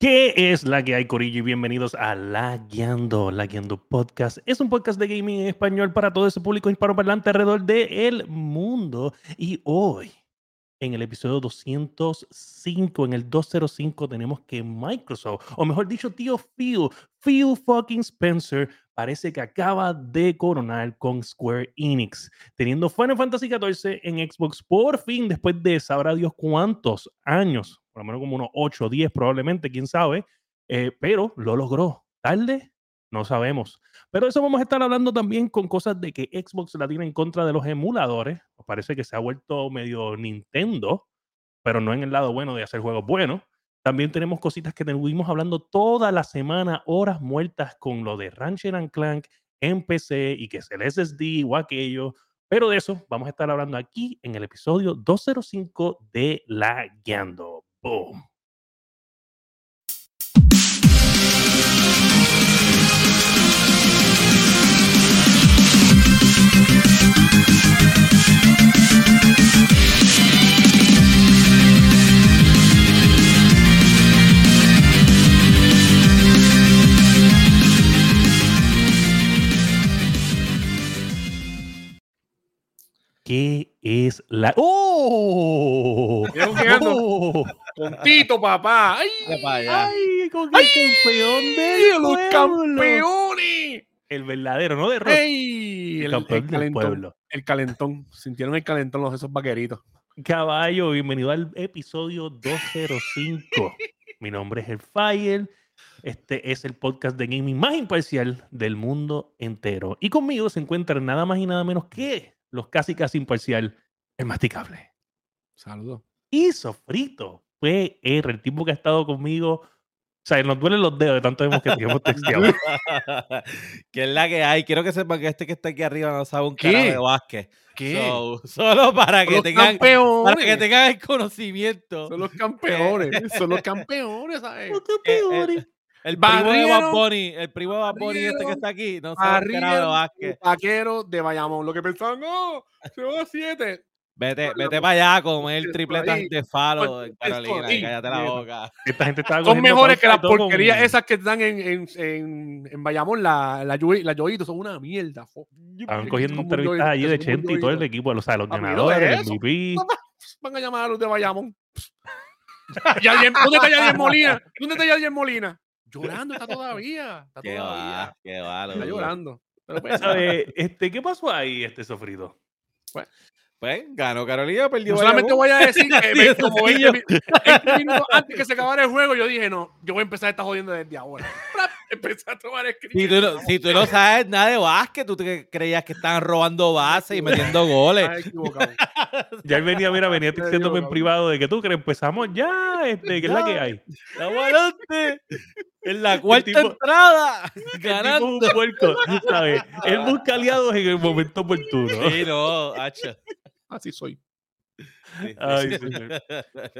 ¿Qué es la que hay, Corillo? Y bienvenidos a La Guiando, La Guiando Podcast. Es un podcast de gaming en español para todo ese público hispanoparlante alrededor del mundo. Y hoy, en el episodio 205, en el 205, tenemos que Microsoft, o mejor dicho, tío Phil, Phil fucking Spencer, parece que acaba de coronar con Square Enix, teniendo Final Fantasy XIV en Xbox por fin, después de sabrá Dios cuántos años por lo menos como unos 8 o 10 probablemente, quién sabe, eh, pero lo logró. ¿Tarde? No sabemos. Pero eso vamos a estar hablando también con cosas de que Xbox la tiene en contra de los emuladores. Nos parece que se ha vuelto medio Nintendo, pero no en el lado bueno de hacer juegos buenos. También tenemos cositas que estuvimos hablando toda la semana, horas muertas con lo de Rancher and Clank en PC y que es el SSD o aquello. Pero de eso vamos a estar hablando aquí en el episodio 205 de La Guiando. Boom. ¿Qué es la. ¡Oh! ¡Oh! Con Tito, papá. ¡Ay! ¡Ay! Con el campeón de los campeones! El verdadero, no de rock. ¡Ey! El, campeón del calentón, pueblo. El calentón. Sintieron el calentón los esos vaqueritos. Caballo, bienvenido al episodio 205. Mi nombre es El Fire. Este es el podcast de gaming más imparcial del mundo entero. Y conmigo se encuentra nada más y nada menos que los casi casi imparcial, el masticable. Saludos. Y Sofrito fue R, el tipo que ha estado conmigo. O sea, nos duelen los dedos de tanto hemos que hemos texteado. que es la que hay. Quiero que sepan que este que está aquí arriba no sabe un ¿Qué? carajo de básquet. ¿Qué? So, solo para que, los tengan, campeones. para que tengan el conocimiento. Son los campeones. Son los campeones, ¿sabes? Los campeones. El primo de Bad Bunny, el primo de Bad Bunny este que está aquí, no sabe un carajo de básquet. vaquero de Bayamón. Lo que pensaban, no, se va a siete. Vete, no, vete no. para allá a comer tripletas de falo en Carolina y ahí, cállate la boca. Esta gente estaba Son mejores que las porquerías esas que dan en, en, en, en Bayamón, la, la, la Yoyito, son una mierda. Estaban cogiendo entrevistas yoito, allí de Chente y todo el yoito. equipo, o sea, los ganadores, el. MVP. Van a llamar a los de Bayamón. ¿Dónde está Yadier Molina? ¿Dónde está Yadier Molina? Llorando está todavía. Está Qué todavía. va, qué va. Está llorando. Pero pues, ¿Sabe? Este, ¿Qué pasó ahí, este Sofrito? Pues ganó Carolina, perdió Yo solamente voy a decir que como 20, sencillo. mi- 20 minutos antes que se acabara el juego, yo dije, no, yo voy a empezar esta jodiendo desde ahora. Empecé a tomar Si screen. tú, no, si tú no sabes nada de básquet, tú te creías que estaban robando bases y metiendo goles. Ya él venía, mira, venía Te diciéndome en privado de que tú crees, empezamos ya, este, ¿qué es la que hay? Adelante. En la cuarta tipo- entrada. El tipo es Ganando. un puerco. Él busca aliados en el momento oportuno. Sí, no, hacha. Así soy. Sí, Ay, sí. señor.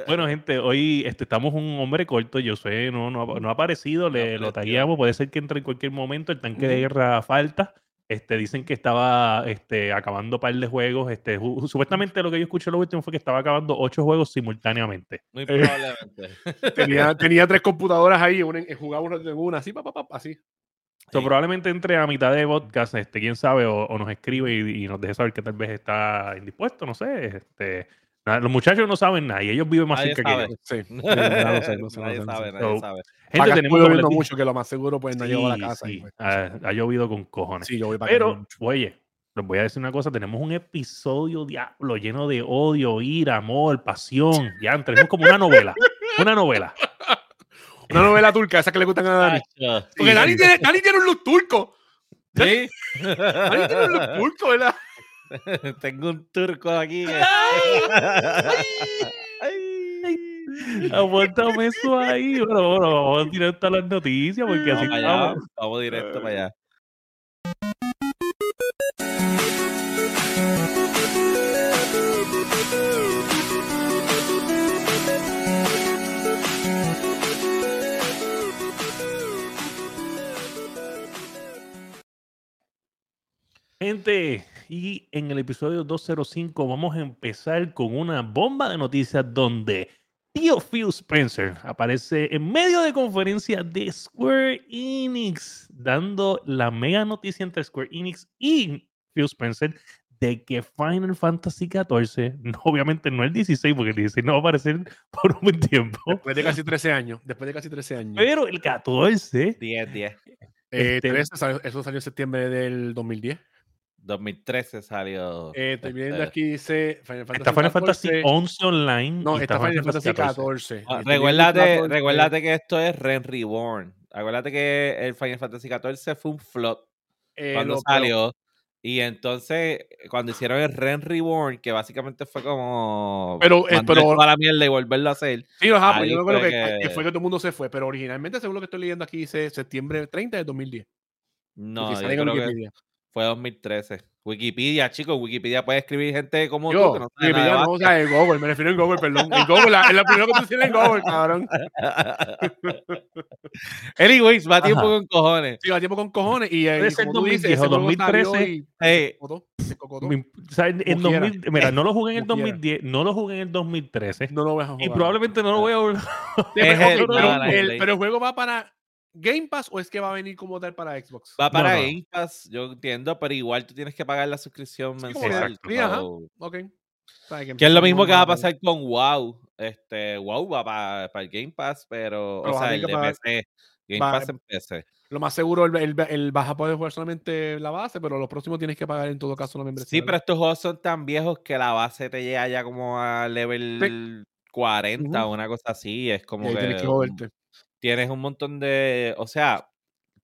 Bueno, gente, hoy este, estamos un hombre corto. Yo sé, no, no, ha- no ha aparecido, le, No lo tagueamos. Puede ser que entre en cualquier momento. El tanque de guerra falta. Este, dicen que estaba este, acabando par de juegos. Este, supuestamente lo que yo escuché lo último fue que estaba acabando ocho juegos simultáneamente. Muy probablemente. Tenía, tenía tres computadoras ahí, una jugaba una en una, así, pa, pa, pa, así. So, Sí. probablemente entre a mitad de podcast, este, quién sabe, o, o nos escribe y, y nos deje saber que tal vez está indispuesto, no sé. Este, nada, los muchachos no saben nada y ellos viven más Nadie cerca que sabe. yo. Sí, sí, no lo sé, no sé, no Nadie sé, no sabe, sé. nadie sabe. Gente, tenemos lloviendo mucho, que lo más seguro pues no llegó a la Sí, casa. y, sí, pues, ha, ha llovido con cojones. sí, yo voy para Pero, oye, les voy a decir una cosa, tenemos un episodio diablo lleno de odio, ira, amor, pasión. Ya, tenemos como una novela. Una novela. Una novela turca, esa que le gustan a Dani. Porque Dani tiene, Dani tiene un look turco. Sí. Dani tiene un look turco, ¿verdad? Tengo un turco aquí. Aguántame eso ahí. Bueno, bueno, vamos a tirar hasta las noticias porque así Vamos allá, vamos directo para allá. Gente, y en el episodio 205 vamos a empezar con una bomba de noticias donde tío Phil Spencer aparece en medio de conferencia de Square Enix, dando la mega noticia entre Square Enix y Phil Spencer de que Final Fantasy XIV, no, obviamente no el 16, porque el 16 no va a aparecer por un buen tiempo, Después de casi 13 años. Después de casi 13 años. pero el 14 10, 10. Eh, este- 13 salió- eso salió en septiembre del 2010. 2013 salió. Eh, estoy viendo este, aquí, dice Final Fantasy está Final Fantasy 14. 11 online. No, está Final Fantasy 14. 14. Ah, Recuérdate, 14. recuérdate que esto es Ren Reborn. Acuérdate que el Final Fantasy XIV fue un flop Eh, cuando pero- salió. Y entonces, cuando hicieron el Ren Reborn, que básicamente fue como Pero, eh, pero- toda la mierda y volverlo a hacer. Sí, ajá, pues yo fue que, que que- fue que todo el mundo se fue, pero originalmente, según lo que estoy leyendo aquí, dice septiembre 30 de 2010. No, yo creo que. Fue 2013. Wikipedia, chicos, Wikipedia puede escribir gente como tú Yo, que no Wikipedia nada no, o sea, el Google, me refiero al Google, perdón. El Google, la- es lo primero que tú tienes en Google, cabrón. Anyways, va tiempo Ajá. con cojones. Sí, va tiempo con cojones y, eh, como tú dices, 2010 o ese juego salió 2013. y Hey, se cocotó, se cocotó. Mi- o sea, en, en Como quiera. 2000 mira, no lo jugué en el Como quiera. 2010, no lo jugué en el 2013 No lo vas a jugar. y probablemente no lo voy a volver. Pero, el- la pero el juego va para Game Pass o es que va a venir como tal para Xbox. va para no. Game Pass, yo entiendo, pero igual tú tienes que pagar la suscripción mensual. Exacto. Sí, ajá. Ok. Que es lo mismo que va a pasar con WoW. Este, WoW va para el Game Pass, pero, Pero o sea, el que de PC. Game va- Pass en PC. Lo más seguro, el, el- el vas a poder jugar solamente la base, pero los próximos tienes que pagar en todo caso la membresía. Sí, pero estos juegos son tan viejos que la base te llega ya como a level 40 o una cosa así. Es Y como ahí que, tienes que um, joderte. Tienes un montón de. O sea,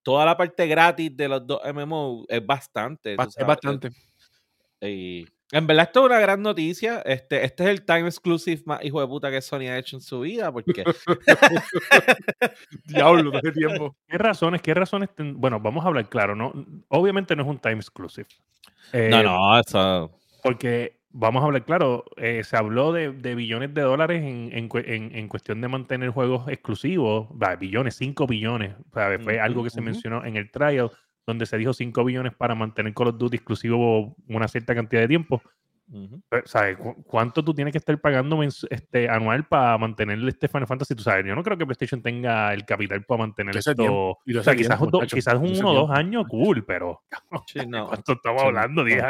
toda la parte gratis de los dos MMO es bastante. Ba- Es bastante. Y en verdad, esto es una gran noticia. Este, este es el time exclusive más hijo de puta que Sony ha hecho en su vida. Porque Diablo, hace tiempo. ¿Qué razones? ¿Qué razones? ten- Bueno, vamos a hablar claro, ¿no? Obviamente no es un time exclusive. Eh, no, no, eso. Porque vamos a hablar claro, eh, se habló de, de billones de dólares en, en, en- en cuestión de mantener juegos exclusivos, va, billones, 5 billones. ¿sabes? Fue algo que se mencionó en el trial, donde se dijo 5 billones para mantener Call of Duty exclusivo una cierta cantidad de tiempo. ujú. Pero, ¿Sabes? Cu- ¿Cuánto tú tienes que estar pagando este, anual para mantener este Final Fantasy? Tú sabes, yo no creo que PlayStation tenga el capital para mantener esto. tiempo, O sea, quizás, muchacho, quizás un uno o dos años, cool, pero Sí, no. ¿cuánto estamos Sí, hablando? no. 10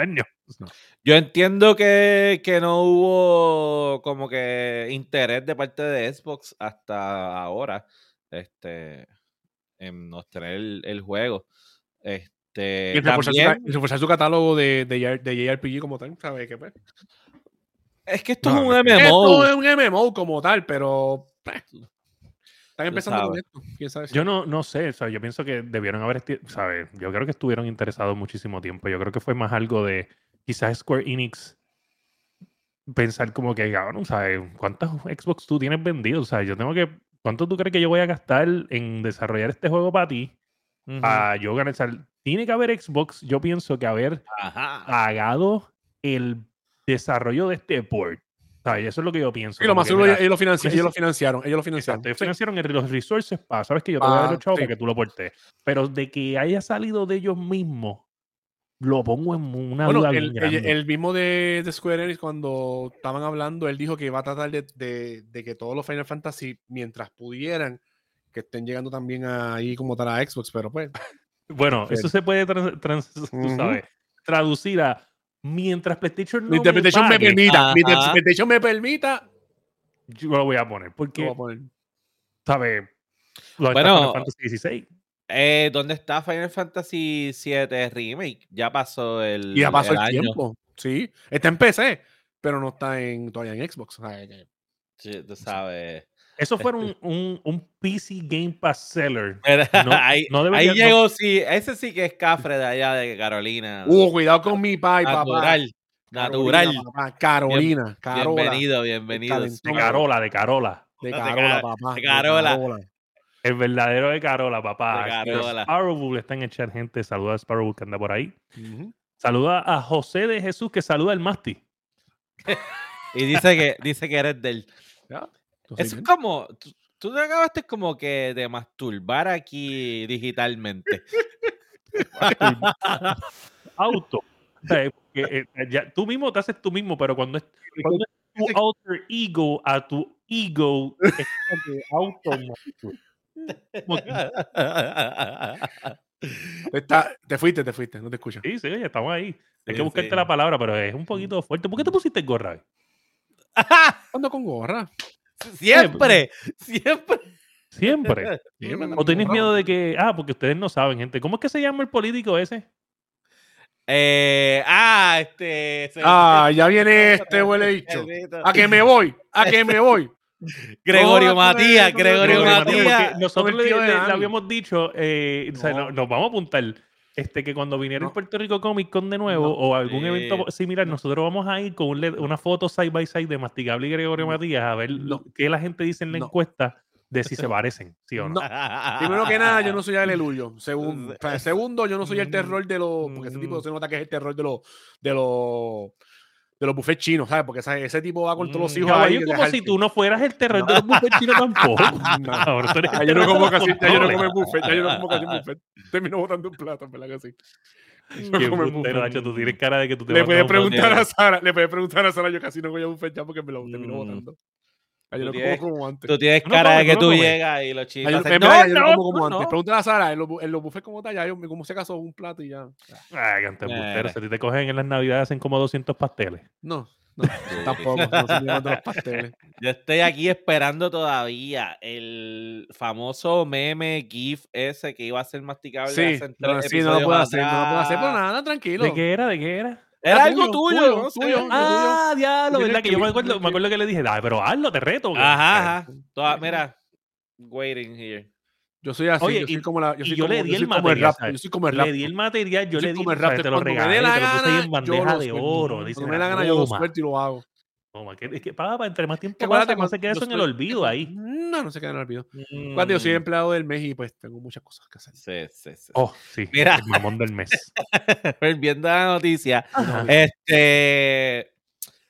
años. Yo entiendo que, que no hubo como que interés de parte de Xbox hasta ahora este, en obtener el, el juego. Este, Y reforzar, su, también- reforzar su catálogo de, de, de JRPG como tal, ¿sabes? Que, pues, es que esto No, es un MMO. Esto es un MMO como tal, pero pues, están empezando con esto. ¿Quién sabe? si- Yo no, no sé, o sea, yo pienso que debieron haber, ¿sabes? Yo creo que estuvieron interesados muchísimo tiempo. Yo creo que fue más algo de quizás Square Enix pensar como que, cabrón, ¿sabes? ¿Cuántas Xbox tú tienes vendido? O sea, yo tengo que, ¿cuánto tú crees que yo voy a gastar en desarrollar este juego para ti? Ujú. Para yo ganar. O sea, tiene que haber Xbox, yo pienso que haber Ajá. pagado el desarrollo de este port. ¿Sabes? Eso es lo que yo pienso. Sí, lo más seguro mira, ellos lo, financi- ellos lo financiaron. Ellos lo financiaron. Exacto, ellos Sí. financiaron el- los resources para, sabes que yo te voy a dar Pa- los chavos sí. para que tú lo portes. Pero de que haya salido de ellos mismos, lo pongo en una Bueno, duda el, bien el- grande. el mismo de, de Square Enix, cuando estaban hablando, él dijo que iba a tratar de, de- de que todos los Final Fantasy, mientras pudieran, que estén llegando también ahí como tal a Xbox, pero pues. Bueno, Sí. eso se puede trans- trans- tú Ujú. sabes, traducir a mientras PlayStation no mi interpretación me pague, permita, mi Ajá. interpretación me permita, yo lo voy a poner. lo Porque, voy a poner. ¿sabes? Bueno, Final Fantasy XVI. Eh, ¿Dónde está Final Fantasy VII Remake? Ya pasó el, ya pasó el, tiempo. Sí, está en PC, pero no está en, todavía en Xbox. Sí, tú sabes. Eso fue un, un, un PC Game Pass seller. No- ahí, no debería- ahí no- llegó, sí. Ese sí que es cafre de allá de Carolina. Uh, cuidado con mi pai, papá. natural. Carolina, Natural. papá, Carolina, Carola. Bienvenido, bienvenido. De. Carola, de Carola. De De Carola, Ca- papá. de Carola. El verdadero de Carola, papá. De Carola. Sparrowbull está en el chat, gente. Saluda a Sparrowbull que anda por ahí. Ujú. Saluda a José de Jesús que saluda al Masti. Y dice que, dice que eres del. Es como. Tú, tú te acabaste como que de masturbar aquí digitalmente. Auto. O sea, que, eh, ya, tú mismo te haces tú mismo, pero cuando es, cuando es tu alter ego a tu ego es como que- Está- te fuiste, te fuiste, no te escucho. Sí, sí, oye, estamos ahí. Hay Sí, que buscarte sí. la palabra, pero es un poquito fuerte. ¿Por qué te pusiste gorra? hoy? Ando con gorra. siempre, siempre. Siempre. ¿O gorra. miedo de que.? Ah, porque ustedes no saben, gente. ¿Cómo es que se llama el político ese? Eh, ah, este. se- Ah, ya viene este huele bicho. A que me voy, a que me voy. Gregorio Matías, Gregorio Matías. Nosotros le, habíamos dicho, eh, o sea, No. no- nos vamos a apuntar. Este, que cuando viniera el No. Puerto Rico Comic Con de nuevo No. o algún evento similar, nosotros vamos a ir con un una foto side by side de Masticable y Gregorio No. Matías a ver No. qué la gente dice en la No. encuesta de si se parecen, sí o no. No. Primero que nada, yo no soy aleluyo. Segundo, segundo, yo no soy el terror de los. Porque ese tipo se nota que es el terror de los. De los. De los buffets chinos, ¿sabes? Porque ese, ese tipo va con todos los hijos ahí. Caballo, de como si tú no fueras el terror de los buffets chinos tampoco. No. Cabrón, tú eres el Ya yo no como casi, ya yo no como buffet, ya yo no como casi buffet. Termino botando un plato, ¿verdad que sí? No Qué embustero, buffet. Nacho, tú tienes cara de que tú te Le puedes un preguntar a Sara, le puedes preguntar a Sara, yo casi no voy a buffet ya porque me lo termino Mm. botando. Yo tienes- como como antes. Tú tienes cara de que tú no tú comes. llegas y los chicos yo, no, como como antes. no". Pregúntale a Sara, en los, bu- en los buffets como tal, ya yo me como se caso un plato y ya. Ay, antes embustero, Si a ti te cogen en las navidades hacen como 200 pasteles. No, no, tampoco. No de los pasteles. Yo estoy aquí esperando todavía el famoso meme GIF ese que iba a ser masticable Sí, hace no, sí, no lo puedo hacer, no lo puedo hacer, pero atrás. nada, tranquilo. ¿De qué era? ¿De qué era? Era Ah, algo tuyo, tuyo, tuyo, no sé. tuyo. Ah, diablo, ¿verdad? Que yo me acuerdo, me acuerdo que le dije, dale, pero hazlo, te reto. güey". Ajá, ajá. Toda- mira, waiting here. Yo soy así, Oye, yo soy y- como la, yo soy yo como, le di yo el soy como el material, yo soy como el rap. Le di el material, yo Yo le di, como el rap, te lo regalé, la te lo puse en yo bandeja lo de oro. dice, Cuando me la gana, yo lo suelto y lo hago. Toma, que, es que papá, entre más tiempo Que pasa, acuérdate, no se queda eso en el olvido ahí. No, no se queda en el olvido. Cuando yo soy Mm, empleado del mes y pues tengo muchas cosas que hacer. Sí, sí, sí. Oh, sí, Mira. el mamón del mes. Viendo la noticia, Ajá. Este,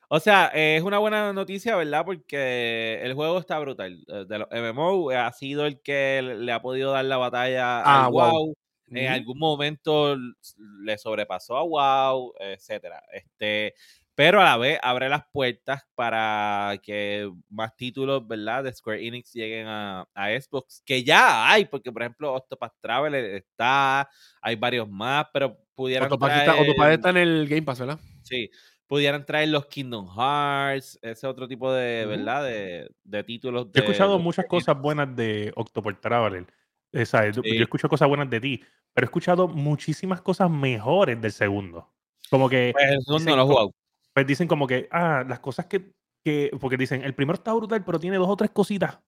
o sea, eh, es una buena noticia, ¿verdad? Porque el juego está brutal. Eh, De los MMO ha sido el que le ha podido dar la batalla Ah, al wow. WoW. En algún momento le sobrepasó a WoW, etcétera. Este, pero a la vez abre las puertas para que más títulos, ¿verdad? De Square Enix lleguen a, a Xbox, que ya hay, porque por ejemplo Octopath Traveler está, hay varios más, pero pudieran Octopath está, traer- Octopath está en el Game Pass, ¿verdad? Sí, pudieran traer los Kingdom Hearts, ese otro tipo de. ¿verdad? De, de títulos. Yo he de- escuchado de muchas cosas buenas de Octoport Traveler. Yo- Sí. Yo escucho cosas buenas de ti, pero he escuchado muchísimas cosas mejores del segundo. Como que Pues el segundo dicen no lo he jugado. Pues dicen como que, ah, las cosas que, que, porque dicen, el primero está brutal, pero tiene dos o tres cositas.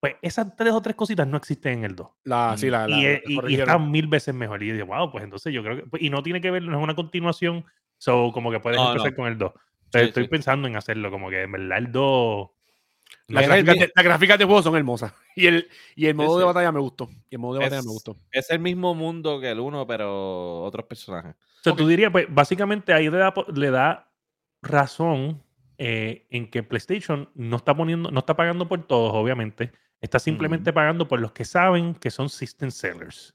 Pues esas tres o tres cositas no existen en el 2. La, sí, la, la, y, la eh, y- y está mil veces mejor. Y yo digo, wow, pues entonces yo creo que, pues, y no tiene que ver, no es una continuación, so como que puedes No, empezar no. con el 2. Sí, estoy sí. pensando en hacerlo, como que en verdad el 2... Las gráficas, de, las gráficas de juego son hermosas. Y el, y el modo de batalla me gustó. Y el modo de batalla Es- me gustó. Es el mismo mundo que el uno, pero otros personajes. O sea, tú dirías, pues básicamente ahí le da, le da razón eh, en que PlayStation no está poniendo, no está pagando por todos, obviamente. Está simplemente pagando por los que saben que son system sellers.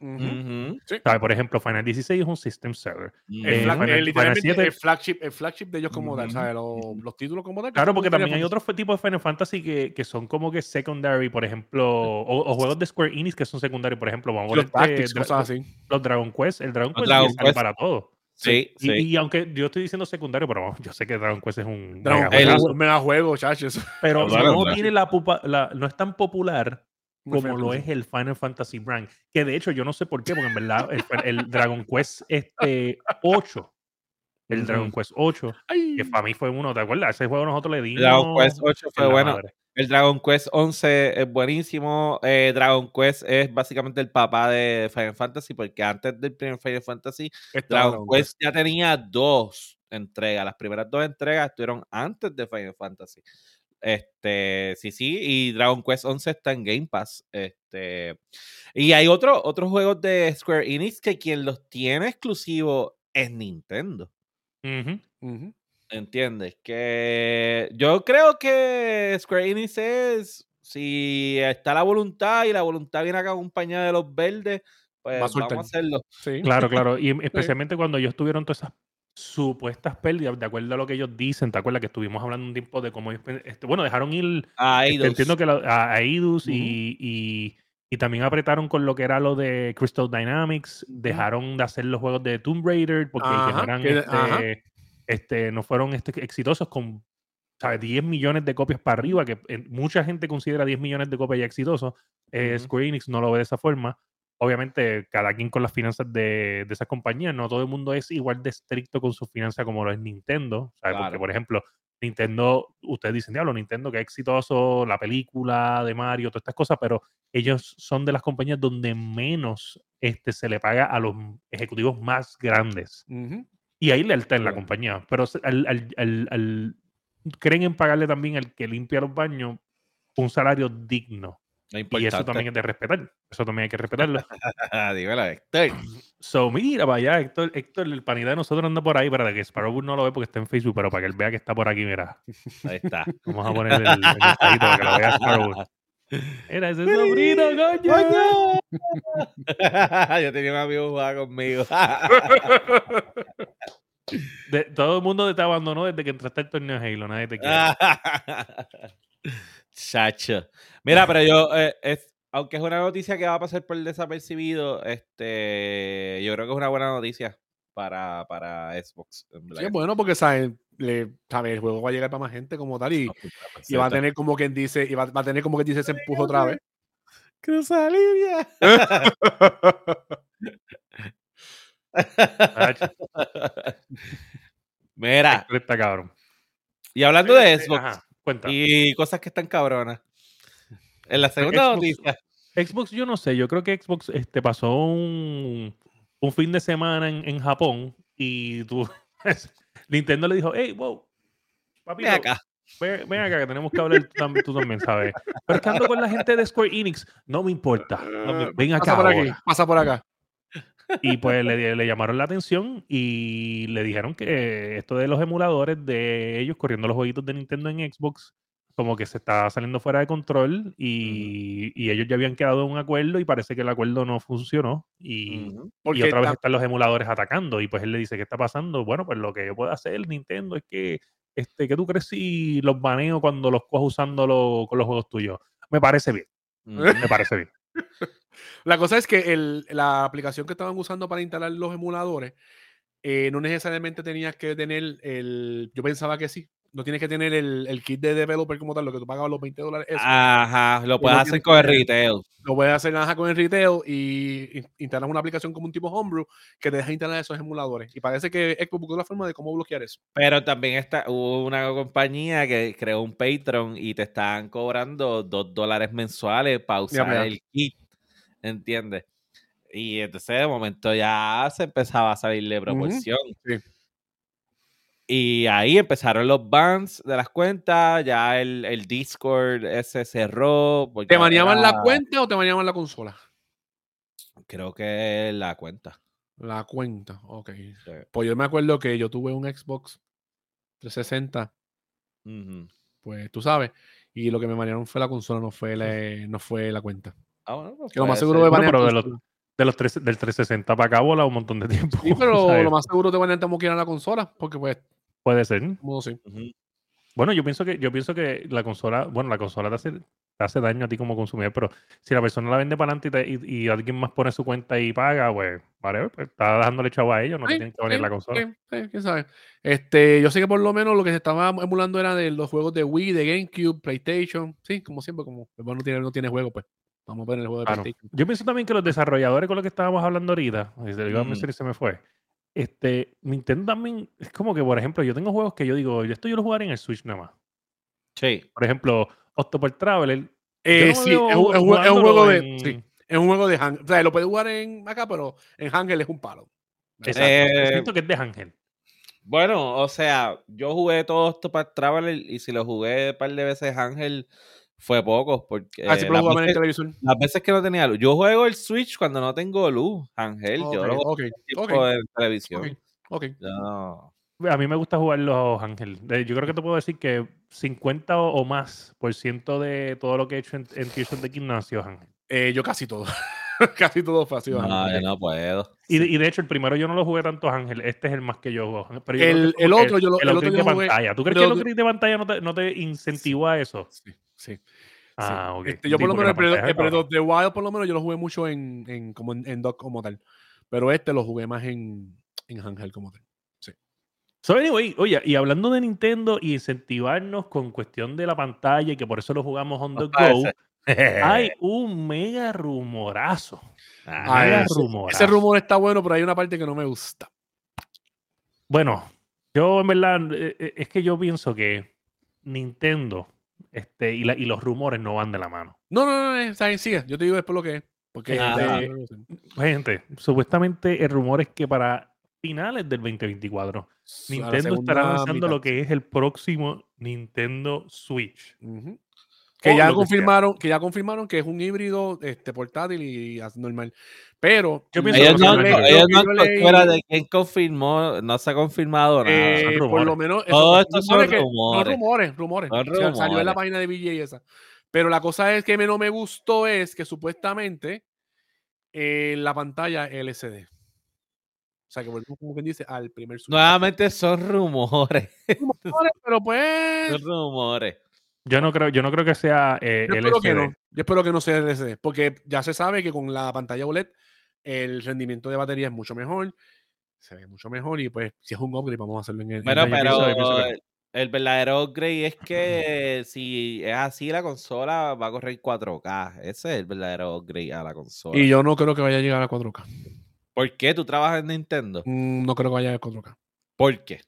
¿Sabes? Por ejemplo, Final 16 es un system seller. El, Eh, Final- eh, Final literalmente 7 el flagship, el flagship de ellos como tal. Los, los títulos como tal. Claro, porque también hay otros tipos de Final Fantasy que, que son como que secondary, por ejemplo, o, o juegos de Square Enix que son secundarios, por ejemplo, vamos a Los ver tactics, cosas así. los Dragon Quest, el Dragon Los Quest Dragon sale Quest. para todo. Sí, Y, sí. y aunque yo estoy diciendo secundario, pero vamos, yo sé que Dragon Quest es un Dragon mega un mega juego, chachos. pero no tiene la, pupa- la- no es tan popular como lo es el Final Fantasy brand. Que de hecho yo no sé por qué, porque en verdad el, el Dragon Quest este 8, el. Dragon Quest 8, Ay. que para mí fue uno, ¿te acuerdas? Ese juego nosotros le dimos. Dragon Quest 8 en fue bueno. madre. El Dragon Quest 11 es buenísimo. Eh, Dragon Quest es básicamente el papá de Final Fantasy, porque antes del primer Final Fantasy, Dragon Quest ya tenía dos entregas. Las primeras dos entregas estuvieron antes de Final Fantasy. Este, sí, sí, y Dragon Quest 11 está en Game Pass. Este, y hay otro, otros juegos de Square Enix que quien los tiene exclusivo es Nintendo. Ujú. Ujú. ¿Entiendes? Que yo creo que Square Enix es, si está la voluntad y la voluntad viene acompañada de los verdes, pues Va a vamos a hacerlo. Sí. Claro, claro. Y especialmente cuando ellos tuvieron todas esas supuestas pérdidas, de acuerdo a lo que ellos dicen, ¿te acuerdas que estuvimos hablando un tiempo de cómo este, bueno, dejaron ir, Ah, este, Eidos. entiendo que la- a, a Eidos y, y, y también apretaron con lo que era lo de Crystal Dynamics, dejaron de hacer los juegos de Tomb Raider porque Ajá, eran, que- este. Este, no fueron este, exitosos con ¿sabes? 10 millones de copias para arriba, que eh, mucha gente considera 10 millones de copias ya exitosos. Eh. Square Enix no lo ve de esa forma. Obviamente, cada quien con las finanzas de, de esas compañías, no todo el mundo es igual de estricto con sus finanzas como lo es Nintendo. ¿sabes? Porque, Claro. por ejemplo, Nintendo, ustedes dicen, diablo, Nintendo que es exitoso, la película de Mario, todas estas cosas, pero ellos son de las compañías donde menos este, se le paga a los ejecutivos más grandes. Ujú. Y ahí lealtad en la compañía. Pero al, al- al- creen en pagarle también al que limpia los baños un salario digno. No Y eso también es de respetar. Eso también hay que respetarlo. Dímelo, Héctor. so, mira, para allá, Héctor, Héctor, el panita de nosotros anda por ahí, para que Sparrow no lo ve porque está en Facebook, pero para que él vea que está por aquí, mira. Ahí está. Vamos a poner el, el para que lo vea Sparrow. Era ese sobrino, coño. ¡Coño! Yo tenía un amigo que jugaba conmigo. De- todo el mundo te abandonó desde que entraste al torneo de Halo, nadie te quiere. Chacho. Mira, pero yo, eh, es, aunque es una noticia que va a pasar por desapercibido, este, yo creo que es una buena noticia para, para Xbox. Sí, es bueno porque ¿sabes? Le, ¿sabes? el juego va a llegar para más gente como tal y, y va a tener como quien dice, y va, va a tener como quien dice ese empuje otra vez. Cruzalinea. Tacho, Mira, está cabrón. y hablando de Este, Xbox ajá, y cosas que están cabronas. En la segunda Xbox- noticia. Xbox, yo no sé, yo creo que Xbox este, pasó un, un fin de semana en, en Japón y tú, Nintendo le dijo, hey, wow, papi, Ven acá. ven, ven acá que tenemos que hablar tú, tam- tú también, ¿sabes? Pero estando con la gente de Square Enix, no me importa, no me- ven acá Pasa por aquí, pasa por acá. Y pues le, le llamaron la atención y le dijeron que esto de los emuladores de ellos corriendo los jueguitos de Nintendo en Xbox, como que se estaba saliendo fuera de control y, y ellos ya habían quedado en un acuerdo y parece que el acuerdo no funcionó y, otra vez están los emuladores atacando y pues él le dice, ¿qué está pasando? Bueno, pues lo que yo puedo hacer Nintendo es que, este, ¿qué tú crees si los baneo cuando los cojo usándolo con los juegos tuyos? Me parece bien, Ujú. me parece bien. La cosa es que el- la aplicación que estaban usando para instalar los emuladores eh, no necesariamente tenías que tener el. Yo pensaba que sí. No tienes que tener el, el kit de developer como tal, lo que tú pagabas los 20 dólares. eso. Ajá, lo puedes hacer con el retail. Lo puedes hacer nada con el retail y in- instalas una aplicación como un tipo homebrew que te deja instalar esos emuladores. Y parece que Xbox buscó la forma de cómo bloquear eso. Pero también está, hubo una compañía que creó un Patreon y te están cobrando dos dólares mensuales para usar mira. el kit. ¿Entiendes? Y entonces de momento ya se empezaba a salir de proporción. sí. Y ahí empezaron los bans de las cuentas, ya el, el Discord ese cerró. porque ¿Te baneaban la era- cuenta o te baneaban la consola? Creo que la cuenta. La cuenta, ok. Sí. Pues yo me acuerdo que yo tuve un Xbox 360, Ujú. pues tú sabes, y lo que me banearon fue la consola, no fue la, no fue la cuenta. Ah, bueno, pues Que lo más seguro me Bueno, pero de los-. De los tres, del 360 para acá vola un montón de tiempo. Sí, pero ¿sabes? lo más seguro te banean como quieran la consola, porque pues, Puede ser. como sí. Bueno, yo pienso que yo pienso que la consola, bueno, la consola te hace, te hace daño a ti como consumidor, pero si la persona la vende para adelante y, te- y- y alguien más pone su cuenta y paga, pues, vale, pues está dejándole chavo a ellos, no Sí, tienen que valer sí, la consola. sí, sí, quién sabe. Este, yo sé que por lo menos lo que se estaba emulando era de los juegos de Wii, de GameCube, PlayStation. Sí, como siempre, como el no tiene, no tiene juego, pues. Vamos a poner el juego de Claro. PlayStation. Yo pienso también que los desarrolladores con los que estábamos hablando ahorita, iba a Mm. y se me fue. Este, Nintendo también, es como que, por ejemplo, yo tengo juegos que yo digo, esto yo lo jugaré en el Switch nada más. Sí. Por ejemplo, Octopath Traveler. Eh, no sí, es un, es juego de. en- Sí, es un juego de hang. O sea, lo puedes jugar en acá, pero en Hangel es un palo. Exacto. Eh, siento que es de Ángel. Bueno, o sea, yo jugué todo esto para Traveler y si lo jugué un par de veces Ángel fue poco porque Ah, eh, las, jugaban en el veces, televisor. las veces que no tenía luz. Yo juego el Switch cuando no tengo luz, Ángel. yo lo juego ok, tipo ok, en televisión. no- A mí me gusta jugar los Ángel. Yo creo que te puedo decir que 50 o, o más por ciento de todo lo que he hecho en, en Tears of the Kingdom ha sido Ángel. Eh, yo casi todo. Casi todo fue así. No, yo no puedo. Y, de- y de hecho, el primero yo no lo jugué tanto, Ángel. Este es el más que yo juego. Pero yo creo El- que el otro yo lo- el otro upgrade yo de jugué- pantalla. ¿Tú crees que el upgrade de pantalla no te, no te incentivó a eso? Sí, sí. Ah, ok. Este, yo Sí, por lo menos el el of the Wild, por lo menos yo lo jugué mucho en, en como en, en dock como tal. Pero este lo jugué más en, en handheld como tal. So, anyway, oye, y hablando de Nintendo y incentivarnos con cuestión de la pantalla y que por eso lo jugamos on the go, ese. Hay un mega rumorazo. Ah, mega ese- rumorazo. Ese rumor está bueno, pero hay una parte que no me gusta. Bueno, yo en verdad, eh, eh, es que yo pienso que Nintendo este, y, la- y los rumores no van de la mano. No, no, no, no, sigue. Yo te digo después lo que es. Porque este, Gente, supuestamente el rumor es que para finales del 2024 a la Nintendo estará lanzando mitad. lo que es el próximo Nintendo Switch. Que ya que confirmaron, que ya confirmaron que es un híbrido este, portátil y normal. Pero Yo pienso Ellos que no, no ellos lo no leí- fuera de quién confirmó, no se ha confirmado nada. eh, son por lo menos Todo esto son rumores que- rumores. Rumores, rumores. Son O sea, Salió en la página de BJ esa. Pero la cosa es que me- no me gustó es que supuestamente eh, la pantalla LCD. O sea, que volvemos, como quien dice, al primer Switch. Nuevamente son rumores. Rumores, Pero pues. Son rumores. Yo no creo, yo no creo que sea eh, Yo espero que LCD. no. Yo espero que no sea LCD. Porque ya se sabe que con la pantalla OLED el rendimiento de batería es mucho mejor. Se ve mucho mejor. Y pues, si es un upgrade, vamos a hacerlo en el. en Bueno, el- pero el verdadero upgrade es que si es así, la consola va a correr 4K. Ese es el verdadero upgrade a la consola. Y yo no creo que vaya a llegar a 4K. ¿Por qué tú trabajas en Nintendo? Mm, No creo que vaya a 4K. ¿Por qué?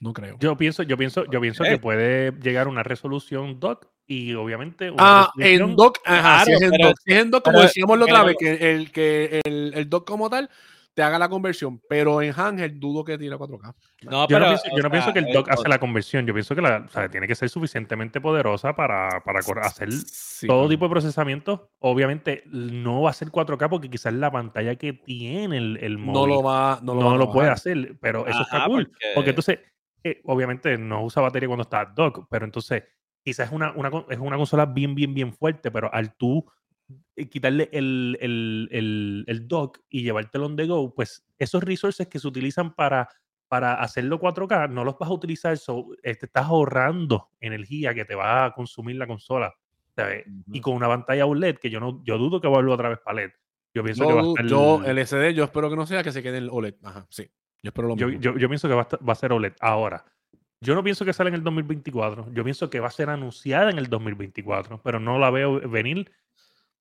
No creo. Yo pienso, yo pienso, yo pienso Eh. que puede llegar a una resolución dock y obviamente una Ah, en dock, ajá, si es en pero- dock. Si es en dock, como pero- decíamos la otra pero- vez, que el, que el, el dock como tal te haga la conversión, pero en handheld dudo que tire 4K. No, Yo no, pienso, no que el eh, dock o- hace la conversión. Yo pienso que la, o sea, tiene que ser suficientemente poderosa para, para hacer Sí, todo tipo de procesamiento. Obviamente no va a ser 4K porque quizás la pantalla que tiene el, el no móvil lo va, no no lo, va a lo, puede hacer, pero eso está cool. Porque, porque- entonces, eh, obviamente no usa batería cuando está dock, pero entonces quizás es una, una, es una consola bien, bien, bien fuerte, pero al tú eh, quitarle el, el, el, el dock y llevártelo on the go, pues esos resources que se utilizan para, para hacerlo 4K no los vas a utilizar, so, eh, te estás ahorrando energía que te va a consumir la consola. ¿sabes? Y con una pantalla OLED, que yo no yo dudo que vuelva otra vez para LED. Yo pienso que va a estar... yo, el SD, yo espero que no sea que se quede el OLED. Ajá, sí. Yo espero lo Yo, mismo. yo- yo pienso que va a, estar- va a ser OLED. Ahora, yo no pienso que sale en el 2024. Yo pienso que va a ser anunciada en el 2024, pero no la veo venir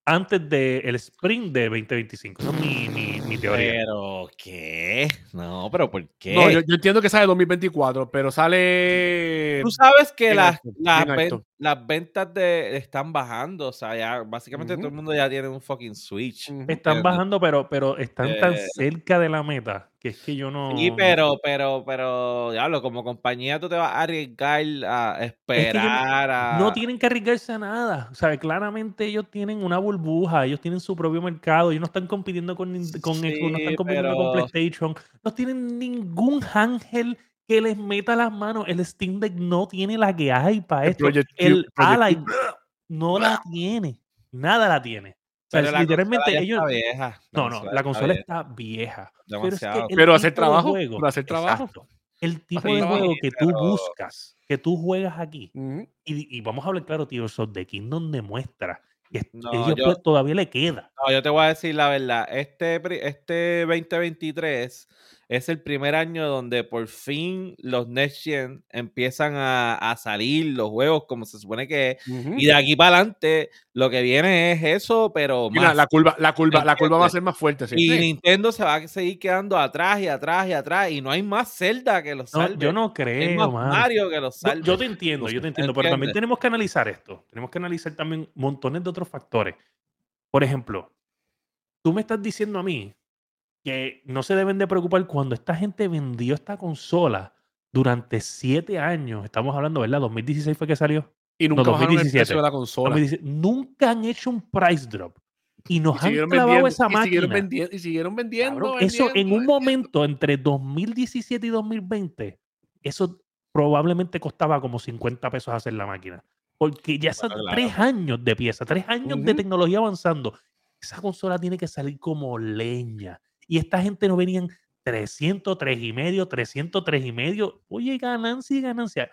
antes del sprint de 2025. Esa es mi, mi- mi teoría. Pero, ¿qué? No, pero ¿por qué? No, yo, yo entiendo que sale 2024, pero sale. Tú sabes que las, alto, las, ventas de, están bajando. O sea, ya básicamente todo el mundo ya tiene un fucking Switch. Están bajando, pero, pero están tan Eh, cerca de la meta que es que yo no. Sí, pero, pero, pero, diablo, como compañía tú te vas a arriesgar a esperar a... No tienen que arriesgarse a nada. O sea, claramente ellos tienen una burbuja, ellos tienen su propio mercado, ellos no están compitiendo con, con Xbox, no están compitiendo con PlayStation, no tienen ningún ángel que les meta las manos. El Steam Deck no tiene la que hay para El esto. Project el Ally no la tiene. Nada la tiene. O sea, Pero literalmente ellos. está vieja. No, no, la consola vieja. está vieja. Demasiado. Pero, es que el Pero hacer trabajo, juego- pero hacer trabajo. Exacto. El tipo de juego que tú buscas, que tú juegas aquí, y, y vamos a hablar claro, tío, of the Kingdom demuestra que No, ellos yo- pues, todavía le queda. No, yo te voy a decir la verdad. Este, este 2023 es el primer año donde por fin los Next Gen empiezan a, a salir los juegos como se supone que es. Y de aquí para adelante lo que viene es eso, pero Mira, más. la curva, la curva, la curva va a ser más fuerte. sí. Y Sí. Nintendo se va a seguir quedando atrás y atrás y atrás. Y no hay más Zelda que los No, salve. yo no hay creo, más. Mario que los No, salve. yo te entiendo, yo te entiendo, pero también tenemos que analizar esto. Tenemos que analizar también montones de otros factores. Por ejemplo, tú me estás diciendo a mí que no se deben de preocupar cuando esta gente vendió esta consola durante siete años. Estamos hablando, ¿verdad? 2016 fue que salió. Y nunca no, bajaron el 2017. precio de la consola. 2016. Nunca han hecho un price drop. Y nos Y han siguieron clavado esa y siguieron máquina. vendiendo, y siguieron vendiendo. Cabrón, eso en vendiendo, un momento entre 2017 y 2020, eso probablemente costaba como 50 pesos hacer la máquina. Porque ya son claro. tres años de pieza, tres años de tecnología avanzando. esa consola tiene que salir como leña. Y esta gente no venían 303 y medio, 303 y medio. Oye, ganancia y ganancia.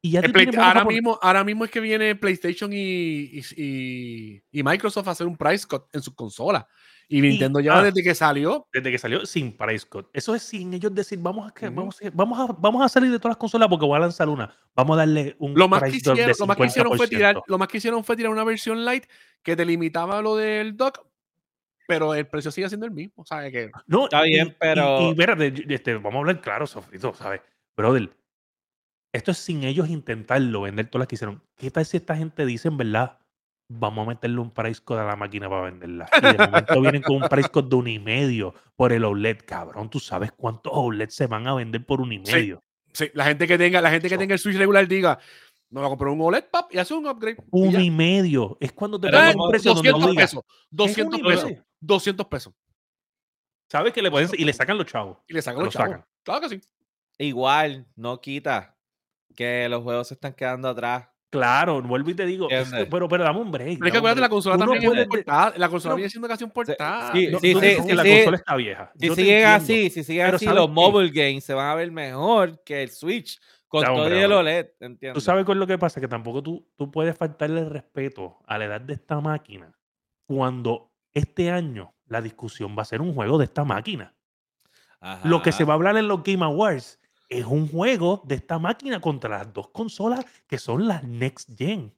Y ya Play- ahora, mismo, ahora mismo es que viene PlayStation y, y, Microsoft a hacer un price cut en sus consolas. Y Nintendo lleva ah. desde que salió. desde que salió sin price cut. Eso es sin ellos decir, vamos a, que- vamos, a, vamos, a, vamos a salir de todas las consolas porque voy a lanzar una. Vamos a darle un Lo más, que de hicieron, lo, más que hicieron fue tirar, 50%. lo más que hicieron fue tirar una versión light que te limitaba lo del dock, pero el precio sigue siendo el mismo. ¿sabes? Que, No, Está y- bien, y- pero- Y, espérate, yo- este, vamos a hablar claro, Sofrito, ¿sabes? Brother, esto es sin ellos intentarlo, vender todas las que hicieron. ¿Qué tal si esta gente dice, en verdad, vamos a meterle un price code a la máquina para venderla? Y de momento vienen con un price code de un y medio por el OLED. Cabrón, tú sabes cuántos OLED se van a vender por un y medio. sí, la gente que tenga, la gente que tenga el Switch regular diga, me voy a comprar un OLED, pap, y hace un upgrade. y Un y medio. Es cuando te como un precio donde 200 tú digas, pesos. "Es un 200 y pesos. Medio". 200 pesos. ¿Sabes que le pueden y le sacan los chavos? Y le sacan Lo los chavos. sacan. Claro que sí. Igual, no quita que los juegos se están quedando atrás. Claro, vuelvo y te digo, es- pero, pero dame un break. Pero es que acuérdate, la consola Tú no también es puedes un portada. La consola no. viene siendo casi un portada. sí, No, sí, tú sí, la sí. consola está vieja. Si siguen así, si siguen Pero así, ¿sabes los qué? mobile games se van a ver mejor que el Switch con Ya, todo hombre, y el. OLED, Tú ¿entiendes? sabes con lo que pasa, que tampoco tú, tú puedes faltarle el respeto a la edad de esta máquina cuando este año la discusión va a ser un juego de esta máquina. Lo que se va a hablar en los Game Awards es un juego de esta máquina contra las dos consolas que son las Next Gen.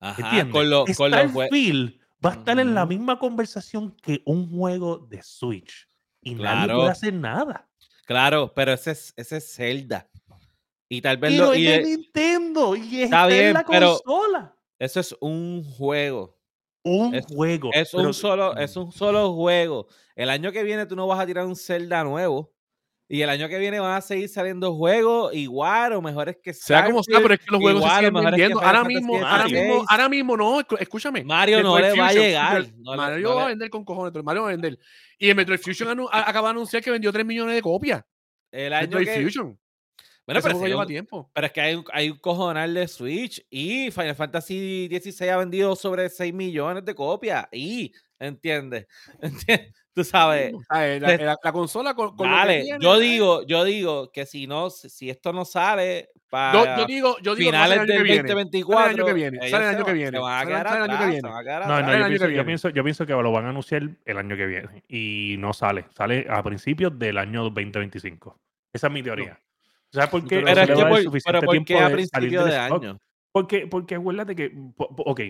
Ajá, ¿Entiendes? con, lo- con va a estar en la misma conversación que un juego de Switch. Y nadie puede hacer nada. Claro, pero ese es, ese es Zelda. Y tal vez Pero lo, es y de Nintendo y Está está en bien, la pero- consola. eso es un juego. Un es- juego. Es pero- un solo, es un solo juego. El año que viene tú no vas a tirar un Zelda nuevo. Y el año que viene van a seguir saliendo juegos igual o mejores que Sea como sea, pero es que los juegos se igual siguen vendiendo. Ahora mismo, ahora mismo, ahora mismo no, escúchame. Mario no le va a llegar. No Mario no va a vender con cojones, Mario va a vender. Y el Metroid Fusion anu- acaba de anunciar que vendió 3 millones de copias. el año Metroid que, Fusion. Bueno, pero, juego si lleva un- tiempo. pero es que hay un, hay un cojonal de Switch y Final Fantasy XVI ha vendido sobre 6 millones de copias. Y, ¿entiendes? ¿Entiendes? Tú sabes. Eh, La, de- la- la consola con, con lo que Dale, yo eh, digo, yo digo que si no, si esto no sale Yo, para yo digo, yo digo finales año del que viene. 2024, Sale el año que viene, sale el año que viene, No, no, yo pienso, yo, pienso, yo pienso que lo van a anunciar el año que viene y no sale. Sale a principios del año 2025. Esa es mi teoría. ¿Sabes por qué? Pero Pero le que por, suficiente pero ¿por tiempo qué a de salir principio del de stock. año? Porque, porque acuérdate que, ok,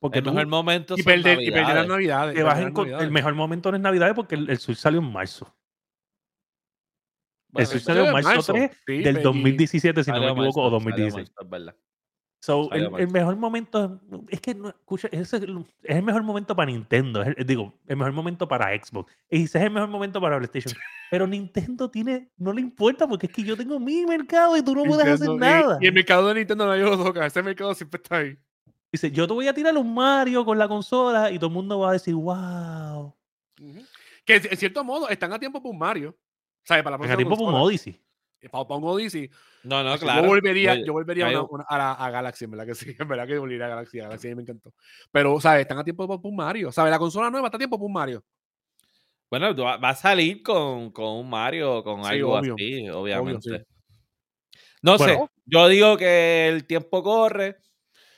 porque El tú mejor momento Y son perder, y perder las Navidades. navidades. te vas navidades. el mejor momento no es Navidad porque el, el Switch salió en marzo. Bueno, el Switch eso- salió en en marzo marzo, 3 sí, del y- 2017, si no me equivoco, o marzo, salió 2016. marzo, es verdad. So, el, mejor momento, es que, no, escucha, es el, es el mejor momento para Nintendo, es el- digo, el mejor momento para Xbox, y ese es el mejor momento para PlayStation. Pero Nintendo tiene, no le importa porque es que yo tengo mi mercado y tú no puedes hacer y- nada. Y, el mercado de Nintendo nadie lo toca. Ese mercado siempre está ahí. Dice, yo te voy a tirar un Mario con la consola y todo el mundo va a decir, wow. Que en cierto modo están a tiempo para un Mario. ¿Sabes? Para la próxima tiempo para un. Odyssey. Para un Odyssey. No, no, Yo claro. volvería, Yo- yo volvería a, yo- una- una- a, la- a Galaxy, en verdad que sí. En verdad que volvería a Galaxy. A Galaxy me encantó. Pero, ¿sabes? Están a tiempo para un Mario. ¿Sabes? La consola nueva está a tiempo para un Mario. Bueno, va, a salir con, con un Mario, con Sí, algo obvio, así, obviamente. sí. No Bueno. sé, yo digo que el tiempo corre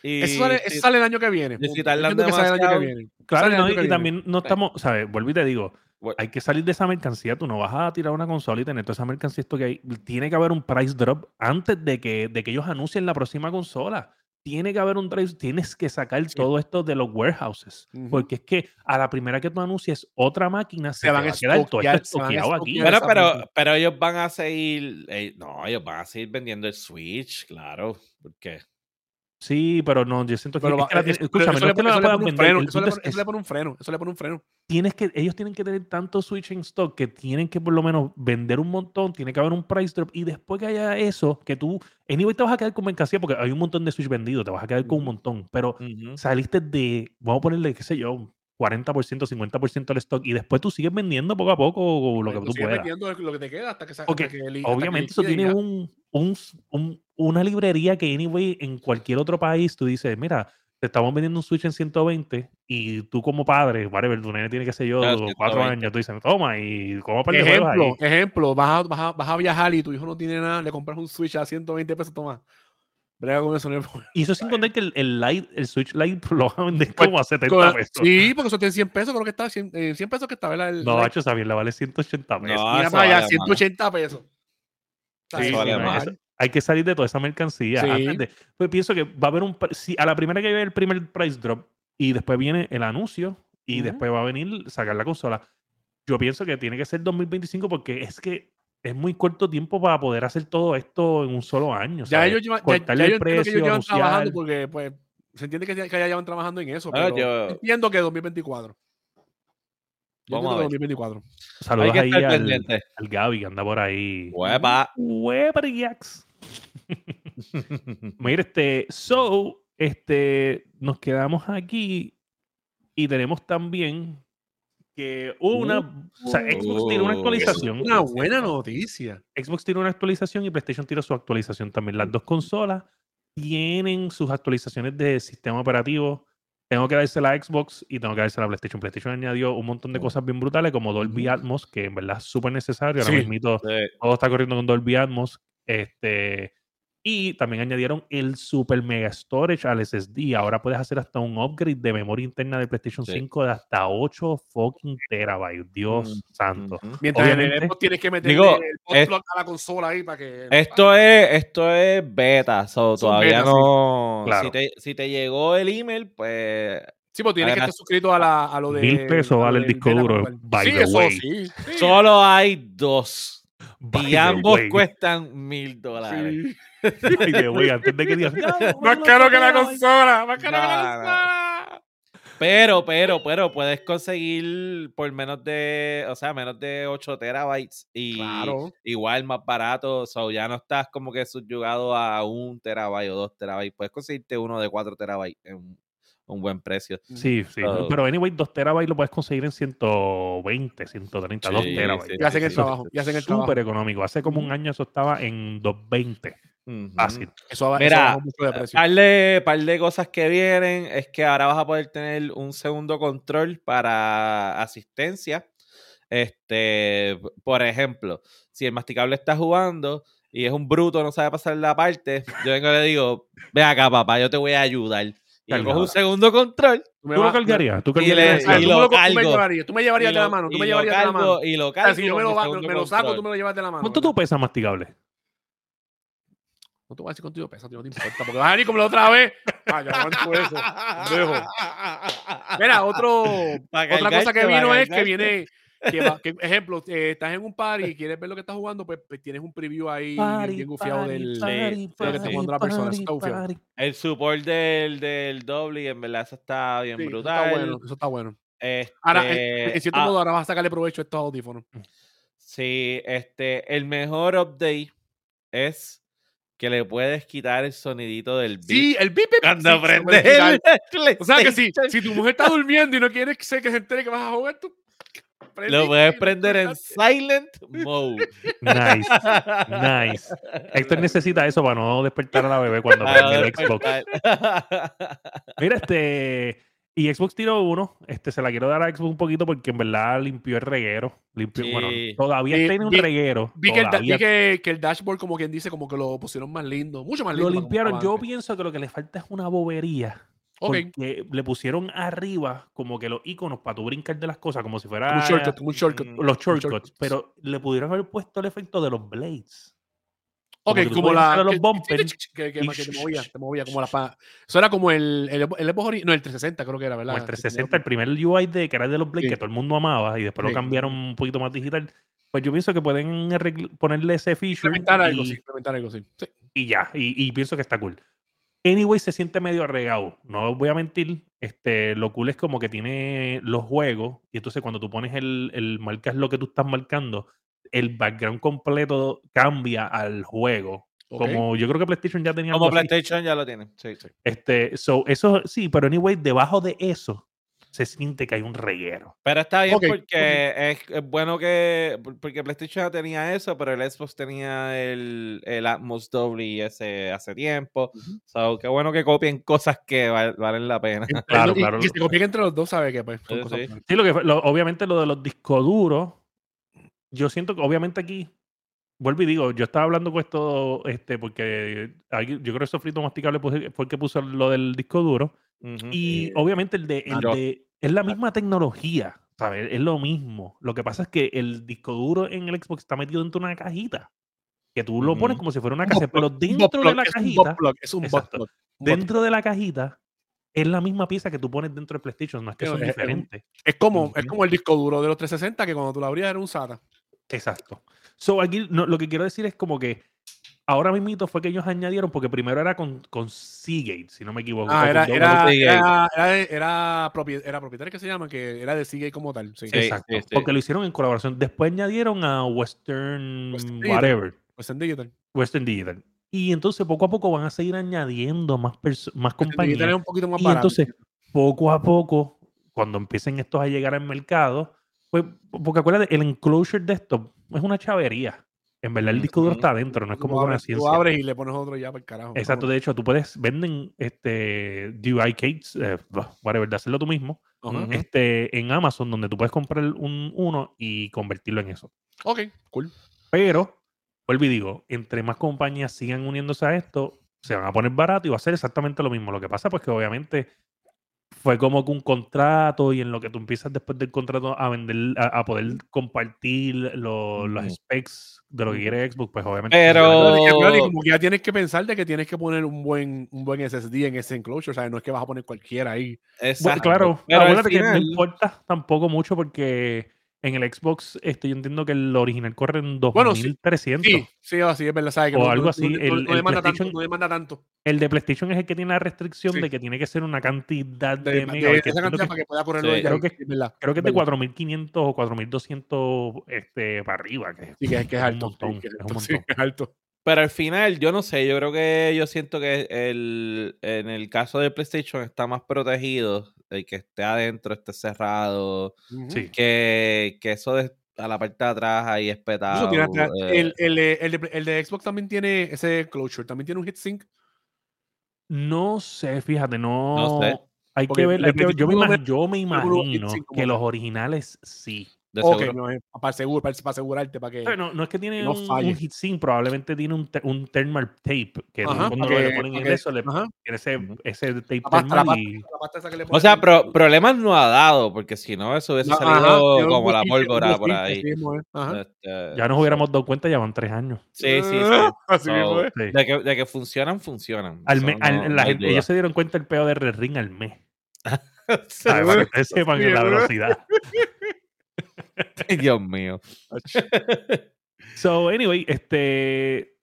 y Eso sale, eso si- sale el año que viene. que sale el año que viene. Claro, no, y, y también no estamos, ¿sabes? Vuelvo y te digo. Hay que salir de esa mercancía. Tú no vas a tirar una consola y tener toda esa mercancía. Esto que hay. Tiene que haber un price drop antes de que, de que ellos anuncien la próxima consola. Tiene que haber un price. Tienes que sacar Sí. todo esto de los warehouses. Porque es que a la primera que tú anuncies otra máquina, se, van va a quedar todo esto aquí. Bueno, pero, pero ellos van a seguir, eh, no, ellos van a seguir vendiendo el Switch, claro, porque Sí, pero no, yo siento que, Pero es tiene- pero escúchame, eso no le eso un freno, Eso le pone- es- eso le pone un freno. Eso le pone un freno. tienes que, ellos tienen que tener tanto Switch en stock que tienen que por lo menos vender un montón, tiene que haber un price drop y después que haya eso, que tú, anyway te vas a quedar con mercancía porque hay un montón de Switch vendidos, te vas a quedar con un montón, pero saliste de, vamos a ponerle, qué sé yo, 40%, 50% del stock y después tú sigues vendiendo poco a poco lo que Tú tú sigues puedas. vendiendo lo que te queda hasta que sa- Porque hasta que li- hasta que Obviamente eso tiene un, un, un- una librería que anyway en cualquier otro país tú dices, mira, te estamos vendiendo un Switch en 120 y tú como padre, whatever, tu nene tiene que ser yo, Claro, cuatro 120. años, tú dices, toma, y cómo para el ahí. Ejemplo, ejemplo, vas a, vas, a, vas a viajar y tu hijo no tiene nada, le compras un Switch a 120 pesos, toma. Brega con eso. no. Y eso sin contar que el, el, Lite, el Switch Lite lo van a vender Pues, como a 70 Con- pesos. Sí, porque eso tiene 100 pesos, creo que está 100, eh, 100 pesos que está, ¿verdad? El, No, el- macho, esa mierda vale 180 pesos. No, mira para allá, vale, 180 pesos. Está Sí, bien, eso vale está más. bien. eso- hay que salir de toda esa mercancía. Sí. antes de- pues pienso que va a haber un. Si a la primera que viene el primer price drop y después viene el anuncio y Ujú. después va a venir sacar la consola. Yo pienso que tiene que ser 2025 porque es que es muy corto tiempo para poder hacer todo esto en un solo año. Ya ¿sabes? ellos llevan, ya, ya el yo entiendo que precio, ellos llevan anunciar. trabajando porque, pues, se entiende que, ya- que ya llevan trabajando en eso, Ah, pero yo- entiendo que 2024. Yo Vamos a ver. 2024. Saludos Hay que ahí estar al, pendiente. al Gaby que anda por ahí. Huepa. Hueparíax. Mira, este, so, este, nos quedamos aquí y tenemos también que una, o sea, Xbox tiró una Uh, actualización. Una buena noticia. Xbox tiró una actualización y PlayStation tiró su actualización también. Las dos consolas tienen sus actualizaciones de sistema operativo. Tengo que dársela a Xbox y tengo que dársela a PlayStation. PlayStation añadió un montón de cosas bien brutales como Dolby Atmos, que en verdad es súper necesario. Ahora Sí. mismito Sí. todo está corriendo con Dolby Atmos. Este, y también añadieron el Super Mega Storage al SSD. Ahora puedes hacer hasta un upgrade de memoria interna de PlayStation Sí. 5 de hasta 8 fucking terabytes. Dios Mm, santo. Mientras en el Obviamente- Xbox tienes que meterle Digo, el es- a la consola ahí para que. Esto es, esto es beta, so, todavía beta, sí. no. Claro. Si, te, si te llegó el email, pues Sí, pues tienes que estar suscrito a, la, a lo de. Mil pesos vale el disco duro, by sí, the eso way. sí. sí. solo hay dos. By y ambos way. cuestan mil dólares. The way, antes de que digas, "Ya, Más caro que la terabytes". consola. Más caro que la consola. Pero, pero, pero puedes conseguir por menos de, o sea, menos de 8 terabytes y Claro. igual más barato, so ya no estás como que subyugado a un terabyte o dos terabytes. Puedes conseguirte uno de 4 terabytes en un, buen precio. Sí, sí. So- pero anyway, 2 terabytes lo puedes conseguir en 120, 130, 2 Sí, terabytes. sí, Ya hacen el sí, trabajo. Ya hacen el trabajo. Súper económico. Hace como un año eso estaba en 220. Fácil. Eso, va- eso Mira, bajó mucho de precio. Par de, par de cosas que vienen es que ahora vas a poder tener un segundo control para asistencia. Este, por ejemplo, si el masticable está jugando y es un bruto, no sabe pasar la parte, yo vengo y le digo, ve acá, papá, yo te voy a ayudar. Y cojo un segundo control Tú me ¿Tú lo cargarías? ¿Tú Y le- cargarías Ah, eso? y tú lo me lo- tú me cargo. llevarías, tú me llevarías y de la lo- mano, tú y me lo llevarías de la mano. Y lo O sea, cargo. si yo me lo, segundo me lo saco, tú me lo llevas de la mano. ¿Cuánto ¿verdad? tú pesas masticable? No te voy a decir cuánto yo peso, tío, no te importa. Porque vas a venir como la otra vez. Ah, yo aguanto eso. Dejo. Mira, otro, otra cosa que vino es que viene. Que, va- que, ejemplo, eh, estás en un party y quieres ver lo que estás jugando, pues, pues tienes un preview ahí bien, bien gufiado del, party, de lo que está jugando la persona. Eso está gufiado. El support del, del doble, y en verdad eso está bien Sí, eso brutal. está bueno. Eso está bueno. Este, Ahora, en, en cierto ah, modo, ahora vas a sacarle provecho a estos audífonos. Sí, este, el mejor update es que le puedes quitar el sonidito del beat. Sí, el bip, bip, Cuando sí, se prende puede quitar. el O sea que si, si tu mujer está durmiendo y no quiere que se, que se entere que vas a jugar, tú prende lo puedes prender en silent mode. Nice, nice. Héctor necesita eso para no despertar a la bebé cuando prende el. Xbox. Mira, este. Y Xbox tiró uno. Este, se la quiero dar a Xbox un poquito porque en verdad limpió el reguero. Limpió, Bueno, Sí. todavía Vi- tiene un vi- reguero. Vi, que el, da- vi todavía que, que el dashboard, como quien dice, como que lo pusieron más lindo, mucho más lindo. lo limpiaron. Yo pienso que lo que le falta es una bobería. Ok, Porque le pusieron arriba como que los iconos para tú brincar de las cosas, como si fuera como un shortcut, como un shortcut. Los shortcuts, shortcut. pero le pudieron haber puesto el efecto de los blades. Ok, como la. los bumpers Que, que- que te movía, te movía como la pa- Eso era como el, el, el ori- No, el 360 creo que era, ¿verdad? Como el 360, el primer UI de que era de los Blades Sí. que todo el mundo amaba y después lo Sí. cambiaron un poquito más digital. Pues yo pienso que pueden ponerle ese feature Implementar algo, y, sí. Implementar algo, sí. Sí. y ya. Y, y pienso que está cool. Anyway, se siente medio arregado. No os voy a mentir. Este, lo cool es como que tiene los juegos. Y entonces cuando tú pones el, el marcas lo que tú estás marcando, el background completo cambia al juego. Ok. Como yo creo que PlayStation ya tenía Como algo así. PlayStation ya lo tiene. Sí, sí. Este, so, eso sí, pero anyway, debajo de eso se siente que hay un reguero. Pero está bien Ok, ok. porque es, es bueno que. por- Porque PlayStation ya tenía eso, pero el Xbox tenía el, el Atmos Dolby ese hace tiempo. Ujú. So, qué bueno que copien cosas que val- valen la pena. Claro, Y- claro. Y que se copien entre los dos, ¿sabes qué? Pues, Sí, sí. Sí, lo que lo- obviamente lo de los discos duros, yo siento que obviamente aquí, vuelvo y digo, yo estaba hablando con esto, este, porque aquí- yo creo que Sofrito Masticable fue el que puso lo del disco duro. Y Eh, obviamente el de, el claro. de es la misma tecnología, ¿sabes? Es lo mismo. Lo que pasa es que el disco duro en el Xbox está metido dentro de una cajita. Que tú lo pones como si fuera una bot pero dentro de la es cajita, Es un Exacto. dentro de la cajita, es la misma pieza que tú pones dentro de PlayStation, no es que son es- diferentes. Es como, es como el disco duro de los 360 que cuando tú lo abrías era un SATA. Exacto. So, aquí no, lo que quiero decir es como que ahora mismito fue que ellos añadieron, porque primero era con, con Seagate, si no me equivoco. Ah, era, era, Seagate. era, era, propietario que se llama, que era de Seagate como tal. Sí. Sí. Exacto. sí. Porque lo hicieron en colaboración. Después añadieron a Western, Western Digital. whatever, Western Digital. Western Digital. Y entonces poco a poco van a seguir añadiendo más, perso- más compañías. es un poquito más Y barato. entonces, poco a poco, cuando empiecen estos a llegar al mercado, pues, porque acuérdate, el enclosure de esto es una chavería. En verdad, el disco duro está adentro, no es como la abres, tú ciencia. abres y le pones otro ya para el carajo. Exacto, de hecho, tú puedes, venden este DUI cakes, eh, whatever, de hacerlo tú mismo, este, en Amazon, donde tú puedes comprar un, uno y convertirlo en eso. Ok, cool. Pero, vuelvo y digo, entre más compañías sigan uniéndose a esto, se van a poner barato y va a ser exactamente lo mismo. Lo que pasa, pues que obviamente fue como que un contrato y en lo que tú empiezas después del contrato a vender, a, a poder compartir lo- los specs de lo que quiere Xbox, pues obviamente. Pero- Y como que ya tienes que pensar de que tienes que poner un buen, un buen SSD en ese enclosure, ¿sabes? No es que vas a poner cualquiera ahí. Bueno, Exacto. claro, Pero al acuérdate que no final- importa tampoco mucho porque en el Xbox este, yo entiendo que el original corre en Bueno, sí. 2300. Sí, sí, así es verdad, O no, algo así, No, no- el- no el demanda tanto, PlayStation- no demanda tanto. El de PlayStation es el que tiene la restricción Sí. de que tiene que ser una cantidad de, De, de megabytes, que esa entiendo cantidad que- para que pueda correrlo Sí. ella, Creo que- es verdad. Creo que es de verdad. 4500 o 4200 este, para arriba. Que Sí, que, es- que es un alto. sí, montón, que es es un alto, sí, montón. que es alto. Pero al final, yo no sé, yo creo que yo siento que el, en el caso de PlayStation está más protegido, el que esté adentro, esté cerrado. Sí. que, que eso de a la parte de atrás ahí tiene atrás- eh, el, el, de- el, de, el de Xbox también tiene ese closure, también tiene un heatsink. No sé, fíjate, no. No sé. Hay Porque que ver. el hay que ver, yo, me yo imagino que los originales sí. De Ok, seguro. no, es para, asegurar, para, para asegurarte, para que... No, no es que tiene no un, un heatsink, probablemente tiene un, te- un thermal tape que Ajá, cuando para le ponen en eso le ajá. tiene ese, ese tape La pasta, la thermal y la pasta O sea, pro- problemas no ha dado, porque si no, eso hubiese No, salido ajá, como la pólvora por ahí. mismo. Este, ya nos hubiéramos dado cuenta, ya van tres años. Sí, sí, sí. Así So, mismo de, que, de que funcionan, funcionan. Al me- al- no- la no hay gente- duda. ellos se dieron cuenta el peo de Red Ring al mes. Para que ustedes sepan la velocidad. Dios mío. So, anyway, este.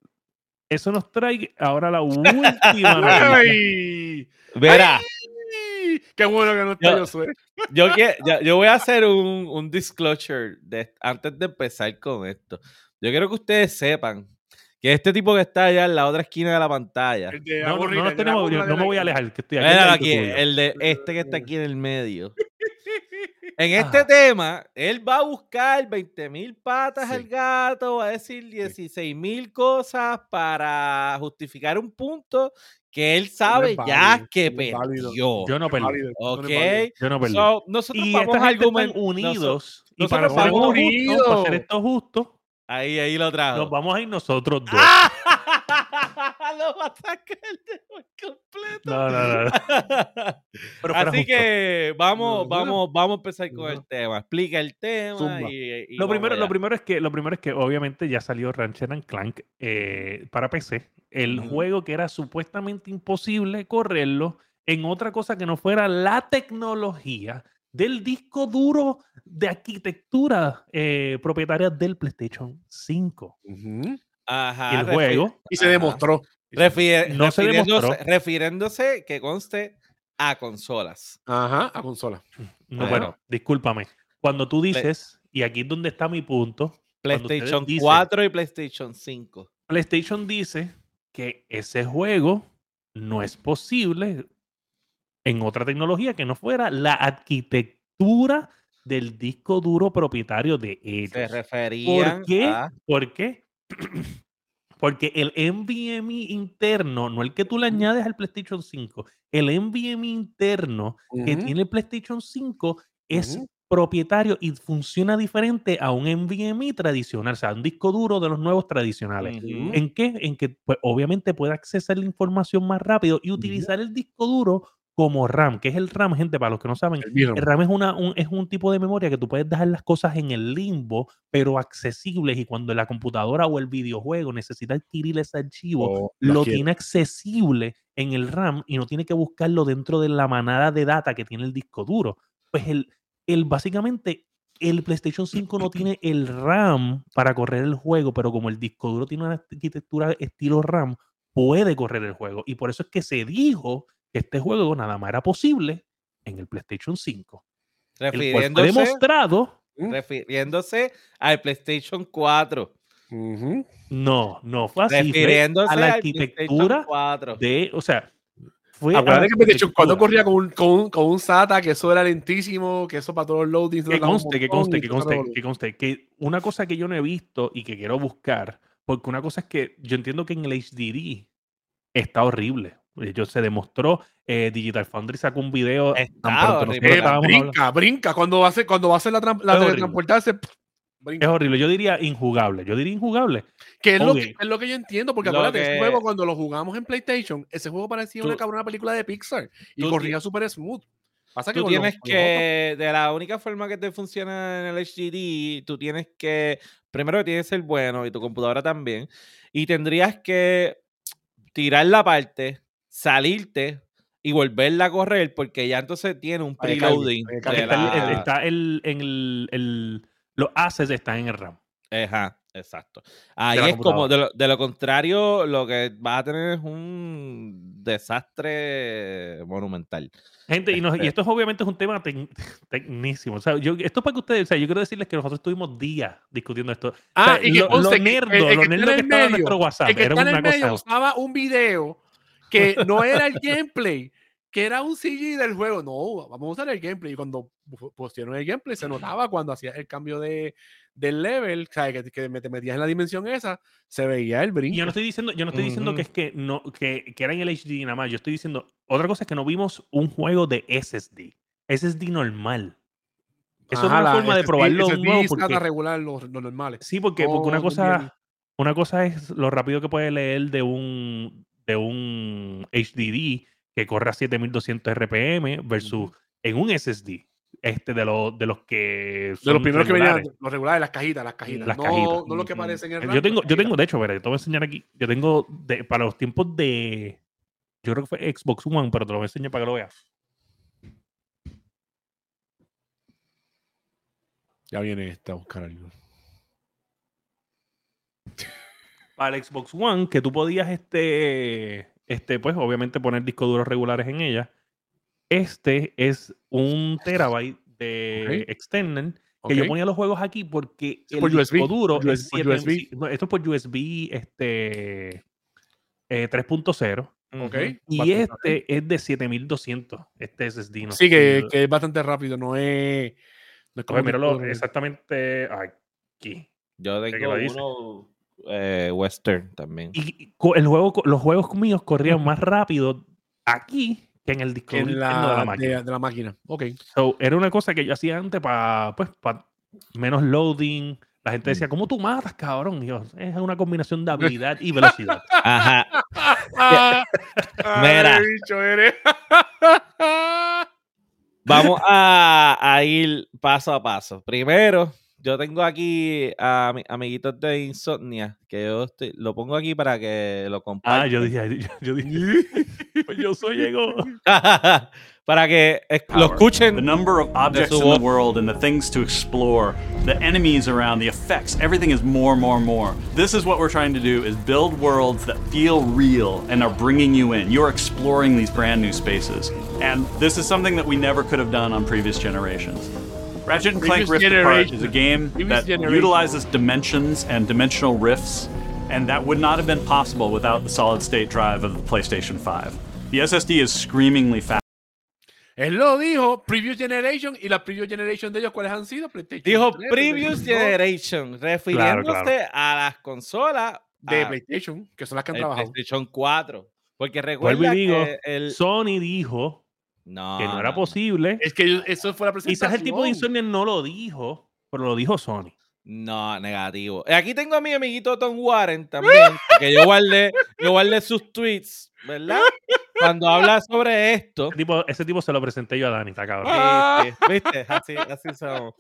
Eso nos trae ahora la última. ¡Ay! Verá, ¡Ay! ¡Qué bueno que no está Yo- yo yo, que- yo, yo voy a hacer un, un disclosure de, antes de empezar con esto. Yo quiero que ustedes sepan que este tipo que está allá en la otra esquina de la pantalla, El de No, tenemos, me voy a alejar, que estoy aquí. el de este que está aquí en el medio. En este Ah. tema, él va a buscar 20 mil patas Sí. al gato, va a decir 16 mil cosas para justificar un punto que él sabe es ya válido, que no perdió. Yo no perdí. No Ok. Yo no perdí. So, nosotros y vamos a argumentar. unidos. y nosotros para vamos esto justo, unidos. para hacer esto justo, Ahí, ahí lo trajo. nos vamos a ir nosotros dos. ¡Ah! Lo va a sacar de por completo. No, no, no. Pero Así justo. que vamos, vamos, vamos a empezar con el tema. Explica el tema Zumba. y, y Lo primero, lo primero es que lo primero es que obviamente ya salió Ratchet and Clank eh, para PC. El juego que era supuestamente imposible correrlo en otra cosa que no fuera la tecnología del disco duro de arquitectura eh, propietaria del PlayStation 5. Ujú. Ajá, el juego Y se Ajá. demostró. No refiriéndose, que conste a consolas. Ajá, a consola. No, Ajá. bueno, discúlpame. Cuando tú dices, y aquí es donde está mi punto, PlayStation dicen- 4 y PlayStation 5. PlayStation dice que ese juego no es posible en otra tecnología que no fuera la arquitectura del disco duro propietario de ellos. Se referían ¿Por qué? a... ¿Por qué? Porque el NVMe interno, no el que tú le añades al PlayStation 5, el NVMe interno que tiene el PlayStation 5 es propietario y funciona diferente a un NVMe tradicional, o sea, un disco duro de los nuevos tradicionales. ¿En qué? En que pues, obviamente puede accesar la información más rápido y utilizar el disco duro como RAM, que es el RAM, gente, para los que no saben, El el RAM es, una, un, es un tipo de memoria que tú puedes dejar las cosas en el limbo, pero accesibles y cuando la computadora o el videojuego necesita adquirir ese archivo, O las lo quiere. tiene accesible en el RAM y no tiene que buscarlo dentro de la manada de data que tiene el disco duro. Pues el, el básicamente el PlayStation 5 no tiene el RAM para correr el juego, pero como el disco duro tiene una arquitectura estilo RAM, puede correr el juego. Y por eso es que se dijo que este juego nada más era posible en el PlayStation 5. El cual fue Refiriéndose, demostrado. refiriéndose al PlayStation 4. Ujú. No, no fue así. Fue refiriéndose a la arquitectura 4. de, o sea, fue Acuérdate que PlayStation 4 arquitectura. corría con un, con, un, con un SATA, que eso era lentísimo, que eso para todos los loadings. Que conste, que conste, que conste, que conste, que una cosa que yo no he visto y que quiero buscar, porque una cosa es que yo entiendo que en el HDD está horrible. Yo se demostró, eh, Digital Foundry sacó un video tan Está brinca, brinca. Cuando va a hacer, cuando va a hacer la, la Es horrible. teletransportarse, pff, Es brinca. horrible. Yo diría injugable. Yo diría injugable. Que es, lo que, es lo que yo entiendo, porque Lo acuérdate, ese que- juego cuando lo jugamos en PlayStation, ese juego parecía Tú- una cabrona película de Pixar y corría súper smooth. Pasa que Tú los- tienes los que, de la única forma que te funciona en el HDD, tú tienes que, primero que tienes que ser bueno y tu computadora también, y tendrías que tirar la parte, salirte y volverla a correr porque ya entonces tiene un preloading. Está, el- el- está el, en el, el- los assets están en el RAM. Ajá, exacto. Ahí es como, de lo, de lo contrario, lo que vas a tener es un desastre monumental. Gente, y, nos- y Este- esto es obviamente es un tema tec- tecnísimo. O sea, yo, esto es para que ustedes, o sea, yo quiero decirles que nosotros estuvimos días discutiendo esto. Ah, O sea, y que lo, lo que nerdo, el- el lo que está nerdo en que el estaba en medio, nuestro WhatsApp. El que era está en una el medio cosa. usaba un video que no era el gameplay, que era un CG del juego. No, vamos a usar el gameplay. Y cuando pu- pusieron el gameplay, se notaba cuando hacías el cambio de, del level, o sea, que, que me- te metías en la dimensión esa, se veía el brinco. yo no estoy diciendo, yo no estoy diciendo que es que no, que, que era en el HD nada más. Yo estoy diciendo, otra cosa es que no vimos un juego de SSD. SSD normal. Eso Ajá, es una la forma de probarlo SSD nuevo porque regular, los, los normales. Sí, porque, porque una no cosa, una cosa es lo rápido que puede leer de un, de un HDD que corre a 7200 RPM versus en un SSD. Este de los de los que De los son primeros que regulares. venían, los regulares, las cajitas, las cajitas. Las no, cajitas. no lo que Ujú. aparece en el Yo tengo, yo tengo, de hecho, veré, te voy a enseñar aquí. Yo tengo de- para los tiempos de. Yo creo que fue Xbox One, pero te lo voy a enseñar para que lo veas. Ya viene esta a buscar algo. Para el Xbox One, que tú podías, este, este, pues, obviamente poner discos duros regulares en ella. Este es un terabyte de Ok. external que yo ponía los juegos aquí porque el por disco USB, duro por es USB. 7 sí, no, esto es por USB este, eh, 3.0 Ok. y Bastante este es de 7200 este SSD. No Sí, que, que es bastante rápido, no es. No es como Oye, míralo exactamente aquí. Yo que tengo uno eh, western también. Y el juego, los juegos míos corrían más rápido aquí que en el disco en la, de la máquina. de la máquina. Ok. So, era una cosa que yo hacía antes para pues, pa menos loading. La gente decía, ¿cómo tú matas, cabrón? Y yo, es una combinación de habilidad y velocidad. Ajá. Mira. ay, bicho eres. Vamos a, a ir paso a paso. Primero, yo tengo aquí a mis amiguitos de Insomnia, que yo estoy- lo pongo aquí para que lo compartan. Ah, yo dije, yo, yo dije, pues yo soy llegó. para que lo escuchen. The number of objects in the world and the things to explore, the enemies around, the effects, everything is more, more, more. This is what we're trying to do is build worlds that feel real and are bringing you in. You're exploring these brand new spaces. And this is something that we never could have done on previous generations. Ratchet and Clank Previous Rift Apart is a game Previous that generation. utilizes dimensions and dimensional rifts, and that would not have been possible without the solid state drive of the PlayStation 5. The SSD is screamingly fast. Él lo dijo, Previous Generation, y la Previous Generation de ellos, ¿cuáles han sido? PlayStation Dijo 3, Previous PlayStation 2, Generation, refiriéndose claro. a las consolas de a- PlayStation, que son las que han trabajado. PlayStation 4. Porque recuerda digo, que el... Sony dijo No, que no era posible. Es que eso fue la presentación. Quizás el tipo de Insomnia no lo dijo, pero lo dijo Sony. No, negativo. Eh, Aquí tengo a mi amiguito Tom Warren también, que yo guardé, yo guardé sus tweets, ¿verdad? Cuando habla sobre esto. Ese tipo, ese tipo se lo presenté yo a Dani, está cabrón. Sí, sí, ¿Viste? Así, así somos.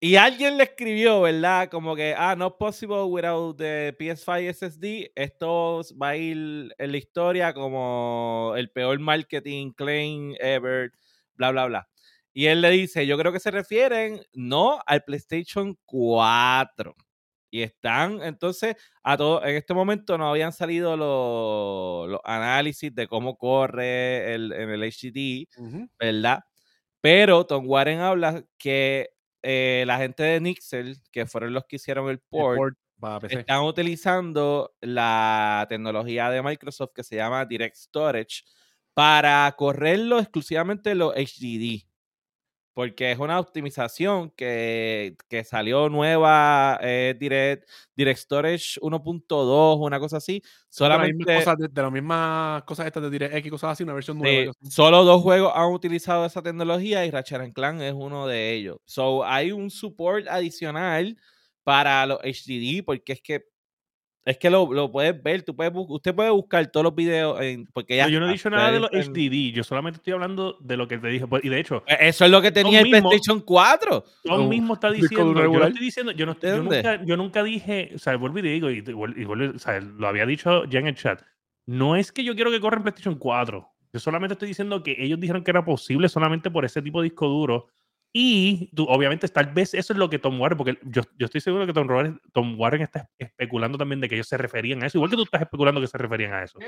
Y alguien le escribió, ¿verdad? Como que, ah, not possible without the PS5 SSD. Esto va a ir en la historia como el peor marketing claim ever, bla, bla, bla. Y él le dice, yo creo que se refieren no al PlayStation 4. Y están, entonces, a todo, en este momento no habían salido los, los análisis de cómo corre el, en el ujú. ¿verdad? Pero Tom Warren habla que eh, la gente de Nixel, que fueron los que hicieron el El port, port para PC. están utilizando la tecnología de Microsoft que se llama Direct Storage para correrlo exclusivamente los HDD. Porque es una optimización que, que salió nueva, eh, Direct, Direct Storage 1.2, una cosa así. Son de las Solamente mismas cosas de, de las mismas cosas estas de DirectX y cosas así, una versión nueva. Sí, solo dos juegos han utilizado esa tecnología y Ratchet and Clank es uno de ellos. So, hay un support adicional para los HDD porque es que es que lo, lo puedes ver, tú puedes usted puede buscar todos los videos en- porque ya Pero yo no he dicho nada de los están- HDD, yo solamente estoy hablando de lo que te dije. Pues, Y de hecho, Eh, Eso es lo que tenía el mismo- PlayStation 4. Tom Oh, mismo está diciendo, yo no estoy diciendo, yo, no estoy- yo nunca, yo nunca dije, o sea, vuelvo y digo, y, y vuelvo- o sea, lo había dicho ya en el chat, no es que yo quiero que corra en PlayStation 4, yo solamente estoy diciendo que ellos dijeron que era posible solamente por ese tipo de disco duro y tú, obviamente tal vez eso es lo que Tom Warren, porque yo, yo estoy seguro que Tom Warren, Tom Warren está especulando también de que ellos se referían a eso, igual que tú estás especulando que se referían a eso.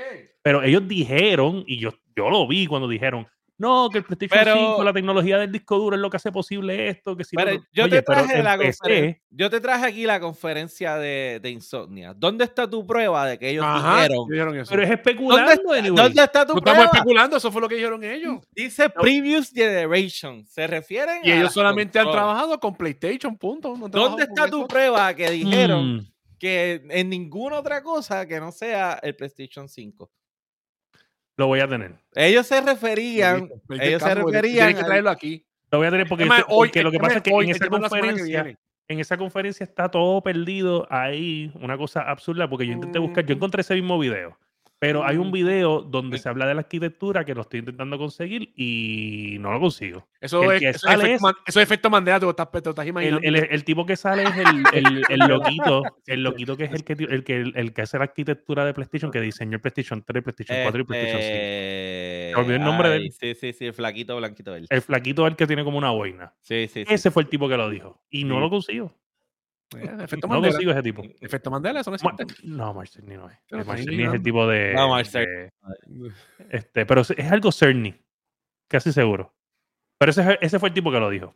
Pero ellos dijeron, y yo, yo lo vi cuando dijeron, no, que el PlayStation Pero- 5, la tecnología del disco duro es lo que hace posible esto, que si no, Pero no". yo Oye, te traje la PC, yo te traje aquí la conferencia de, de Insomnia. ¿Dónde está tu prueba de que ellos Ajá, dijeron? dijeron eso. pero es ¿Dónde, especulando, está- anyway. ¿Dónde está tu no estamos prueba? especulando, eso fue lo que dijeron ellos. Dice Previous Generation. Se refieren Y a ellos solamente han trabajado con PlayStation, punto. No ¿Dónde está tu eso. prueba que dijeron Mm, que en ninguna otra cosa que no sea el PlayStation 5? Lo voy a tener. Ellos se referían, ellos se referían Tienen que traerlo aquí. Lo voy a tener porque, hoy- porque lo que pasa es que hoy, esa en esa conferencia está todo perdido ahí, una cosa absurda, porque yo intenté buscar, yo Mm. encontré ese mismo video, pero hay un Mm. video donde se habla de la arquitectura que lo estoy intentando conseguir y no lo consigo. Eso El es, eso es efecto, es- eso es efecto Mandela, lo estás, te estás El, imaginando. el- el tipo que sale es el, el, loquito, el loquito que es el que, el que, el, que hace la arquitectura de PlayStation, que diseñó el PlayStation 3, PlayStation 4 y PlayStation 5. Este, Me olvidé el nombre de él. ay, Sí, sí, sí, el flaquito blanquito verde. El flaquito es el que tiene como una boina. Sí, sí, sí. Ese fue el tipo que lo dijo. Y no Sí. lo consigo. Eh, efecto No Mandela. consigo ese tipo. Efecto Mandela, eso no Ma- existe. No, Marcelni no es. Pero Eh, es el tipo de. No, Marcel. de- este, pero es algo Cerny. Casi seguro. Pero ese, ese fue el tipo que lo dijo.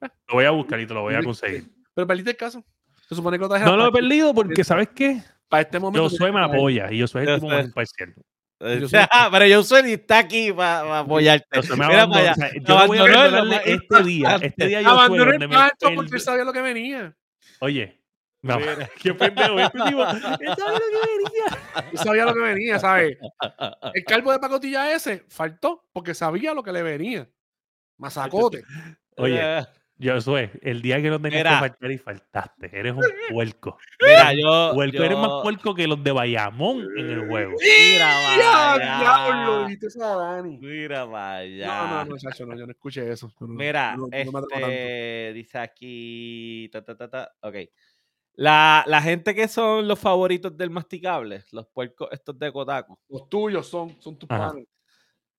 Lo voy a buscar y te lo voy a conseguir. Pero perdiste el caso. Se supone que lo No lo he perdido porque, ¿sabes qué? para este momento. Josué me apoya y Josué es el tipo más imparcial. Eh, Yo soy- ah, pero yo soy está aquí para apoyarte. Josué me Mira para allá. yo no voy a este día. Este día Josué Abandonó el me porque sabía lo que venía. Oye, no, Mira. qué pendejo. Él sabe lo que venía. Él sabía lo que venía, ¿sabes? El calvo de pacotilla ese faltó porque sabía lo que le venía. Mazacote. Oye, Eh, Josué, el día que no tenías Mira. que faltar y faltaste. Eres un puerco. Mira, yo. Puerco, yo- eres más puerco que los de Bayamón en el juego. Mira, ¡Ya, vaya. diablo! ¿Viste esa Dani? Mira, vaya. No, no, no, chacho, no, yo no escuché eso. Yo no- Mira, yo no- yo este, dice aquí, ta, ta, ta, ta, ok. La, la gente que son los favoritos del masticable, los puercos estos de Kotaku, Los tuyos son, son tus panes.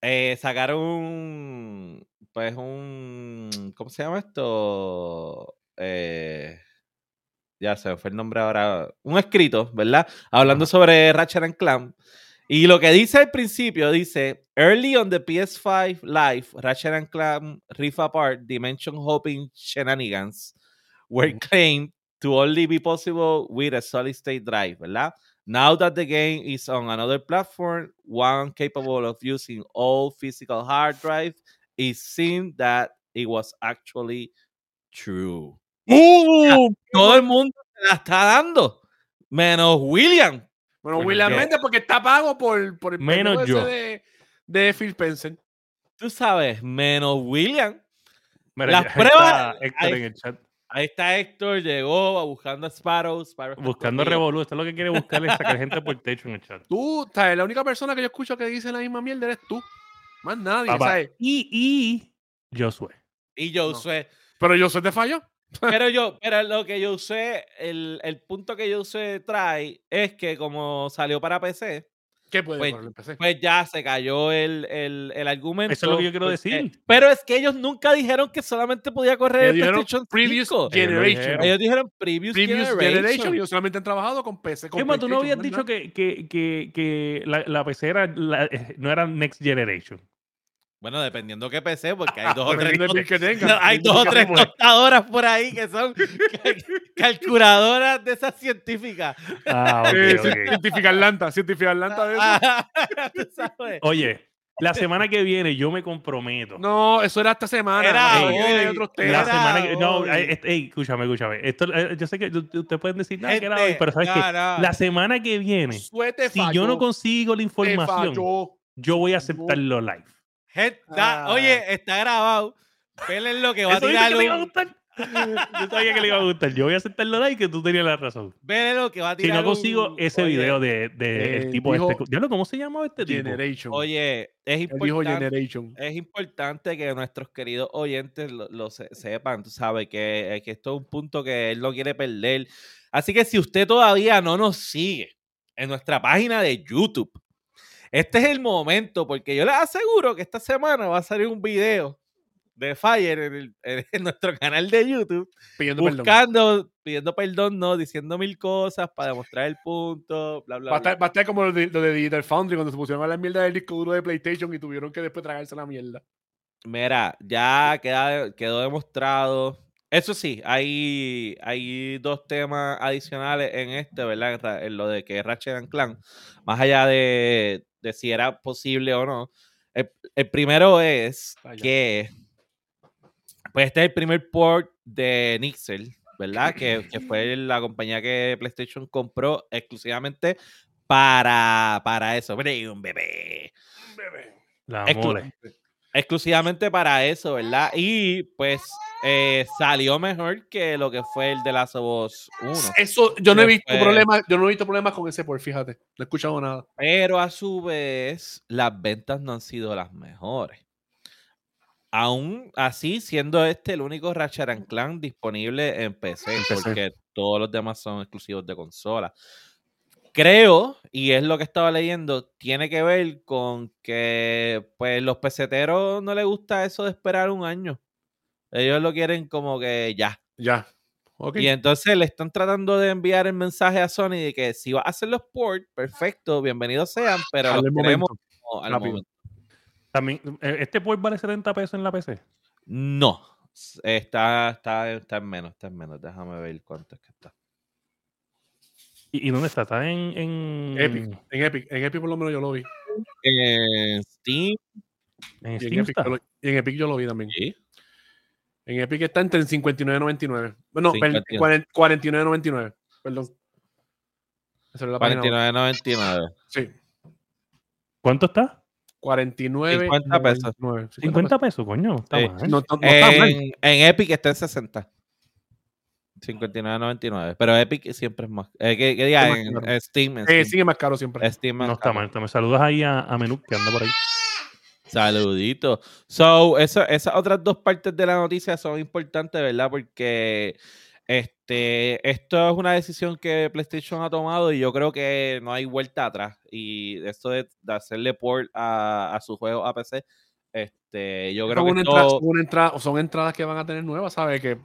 eh, sacaron un, pues un, ¿cómo se llama esto? Eh, ya se me fue el nombre ahora, un escrito, ¿verdad? Hablando sobre Ratchet and Clank. Y lo que dice al principio dice, early on the PS5 Live, Ratchet and Clank Rift Apart Dimension Hopping Shenanigans were claimed to only be possible with a solid state drive, ¿verdad? Now that the game is on another platform, one capable of using all physical hard drive, it seemed that it was actually true. ¡Uh! Todo el mundo se la está dando, menos William. Bueno, Bueno, William Méndez porque está pago por, por el Menos yo. de, de Phil Spencer. Tú sabes, menos William. Mira, Las pruebas- está Héctor ahí- en el chat. Ahí está Héctor, llegó buscando a Sparrow. Buscando revolú. Esto es lo que quiere buscar es sacar gente por techo en el chat. Tú, ¿sabes? La única persona que yo escucho que dice la misma mierda eres tú. Más nadie, Papá, ¿sabes? Y, y Josué. Y yo No. Pero yo soy de fallo. Pero yo, pero lo que yo usé, el, el punto que yo usé trae es que como salió para PC, ¿Qué puede Pues- correr en PC? pues ya se cayó el, el, el argumento. Eso es lo que yo quiero porque- decir. Pero es que ellos nunca dijeron que solamente podía correr Ellos el dijeron PlayStation previous 5. Ellos lo generation. dijeron. Ellos dijeron previous, Previous generation. generation. Ellos solamente han trabajado con PC. Con Es más, tú no habías dicho que, que, que, que la, la PC era la- eh, no era Next Generation. Bueno, dependiendo qué PC, porque hay dos o tres Dependiendo del tot- que tenga. hay dos o tres tostadoras por ahí que son cal- calculadoras de esas científicas. Ah, ok, Eh, ok. Científica Atlanta. Científica Atlanta de eso. Ah. Oye, la semana que viene yo me comprometo. No, eso era esta semana. Era viene hay hoy. otros temas. Era semana que, no, hoy. eh, este, ey, escúchame, escúchame. Esto, eh, yo sé que ustedes pueden decir nada que era hoy, pero sabes que la semana que viene, Suete si yo no consigo la información, yo voy a aceptarlo live. Gente, da- Ah. Oye, está grabado. Pelen lo que va a ¿Eso dice tirar que le iba a gustar? Yo sabía que le iba a gustar. Yo voy a aceptarlo live y que tú tenías la razón. velen lo que va a Si tirar no consigo un- ese oye, video de, de el tipo dijo este. ¿Cómo se llama este tipo? Generation. Oye, es importante. Generation. es importante que nuestros queridos oyentes lo, lo se- sepan, tú sabes, que, eh, que esto es un punto que él no quiere perder. Así que si usted todavía no nos sigue en nuestra página de YouTube, este es el momento, porque yo les aseguro que esta semana va a salir un video de Fire en, el- en- en nuestro canal de YouTube, Pidiendo perdón. buscando, pidiendo perdón, no, diciendo mil cosas para demostrar el punto, bla, bla, Va a, bla. estar, va a estar como lo de, lo de Digital Foundry cuando se pusieron a la mierda del disco duro de PlayStation y tuvieron que después tragarse la mierda. Mira, ya queda- quedó demostrado. Eso sí, hay, hay dos temas adicionales en este, ¿verdad? En, lo de que es Ratchet and Clank, más allá de, de si era posible o no. El, el primero es Vaya. que, pues este es el primer port de Nixel, ¿verdad? Que, que fue la compañía que PlayStation compró exclusivamente para, para eso. Mira, un bebé La Exclu- mole. Exclusivamente para eso, ¿verdad? Y pues eh, salió mejor que lo que fue el de Last of Us 1. Eso, yo no he visto problemas, yo no he visto problemas con ese por, fíjate. No he escuchado nada. Pero a su vez, las ventas no han sido las mejores. Aún así, siendo este el único Ratchet and Clank disponible en PC, En PC. porque todos los demás son exclusivos de consola. Creo, y es lo que estaba leyendo, tiene que ver con que pues los peseteros no les gusta eso de esperar un año. Ellos lo quieren como que ya. Ya. Ok. Y entonces le están tratando de enviar el mensaje a Sony de que si va a hacer los ports, perfecto, bienvenidos sean, pero Al los momento. queremos como al momento. También, eh, ¿Este port vale 70 pesos en la PC? No, está, está, está en menos, está en menos. Déjame ver cuánto es que está. ¿Y, y dónde está? ¿Está en, en, Epic. En Epic. En Epic por lo menos yo lo vi. En Steam, en Y en, Steam Epic lo, y en Epic yo lo vi también. sí. En Epic está entre el 59.99. Bueno, 59. 49.99. Perdón. Esa es la página web. 49.99. Sí. ¿Cuánto está? 49. 50 pesos. 99. 50 pesos, coño. Está Sí. mal. No, no- no está mal. En, en Epic está en 60. 59.99. Pero Epic siempre es más. Eh, que, que diga, en, en Steam. Eh, sigue más caro siempre. Steam más No está caro. mal. Me saludas ahí a, a Menú que anda por ahí. Saludito. So, eso- esas otras dos partes de la noticia son importantes, ¿verdad? Porque este, esto es una decisión que PlayStation ha tomado y yo creo que no hay vuelta atrás. Y esto de, de hacerle port a, a su juego a PC, este, yo creo son, que son una entrada- son entradas que van a tener nuevas, ¿sabes? Que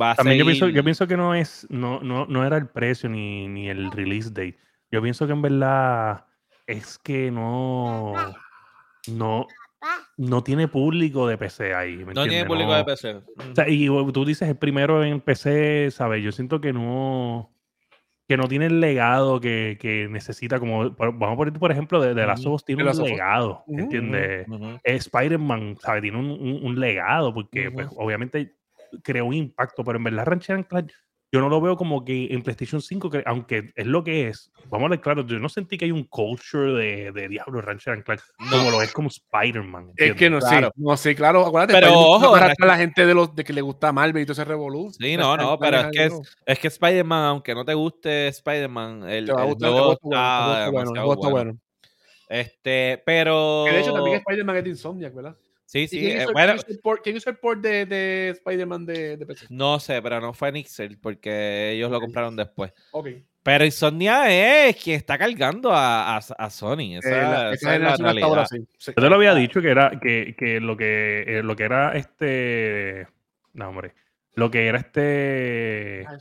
va a También yo seguir- pienso, yo pienso que no es, no, no, no era el precio ni, ni el release date. Yo pienso que en verdad es que no, no, no tiene público de PC ahí. ¿me No tiene público No- de PC. O sea, y uh, tú dices el primero en PC, ¿sabes? Yo siento que no que no tiene el legado que, que necesita, como vamos a poner por ejemplo, de, de Last of Us tiene un legado, ¿entiendes? Ujú. Eh, Spider-Man, ¿sabes? Tiene un, un- un legado, porque pues, Ujú. obviamente creó un impacto, pero en verdad Ratchet and Clank yo no lo veo como que en PlayStation 5, que, aunque es lo que es, vamos a ver claro, yo no sentí que hay un culture de, de Diablo Ratchet and Clank, como lo es como Spider-Man. Es que no Claro. sé, no sé, claro, acuérdate, Pero ojo, para Ratchet- la gente de los de que le gusta Marvel y todo ese revolú. Sí, no, no, pero es que es, es que Spider-Man, aunque no te guste Spider-Man, el, te va a gustar, está bueno, bueno. Este, pero. Que de hecho también Spider-Man es de Insomniac, ¿verdad? Sí, ¿Y sí. quién eh, hizo el- bueno, quién hizo el port- ¿Quién hizo el port de, de Spider-Man de, de PC? no sé, pero no fue Nixel porque ellos lo compraron después. Ok. Pero Insomnia es quien está cargando a, a, a Sony. Esa, Eh, la- esa es la ahora realidad. sí. sí. Yo te lo había dicho que era que, que lo que eh, lo que era este no hombre lo que era este Ah,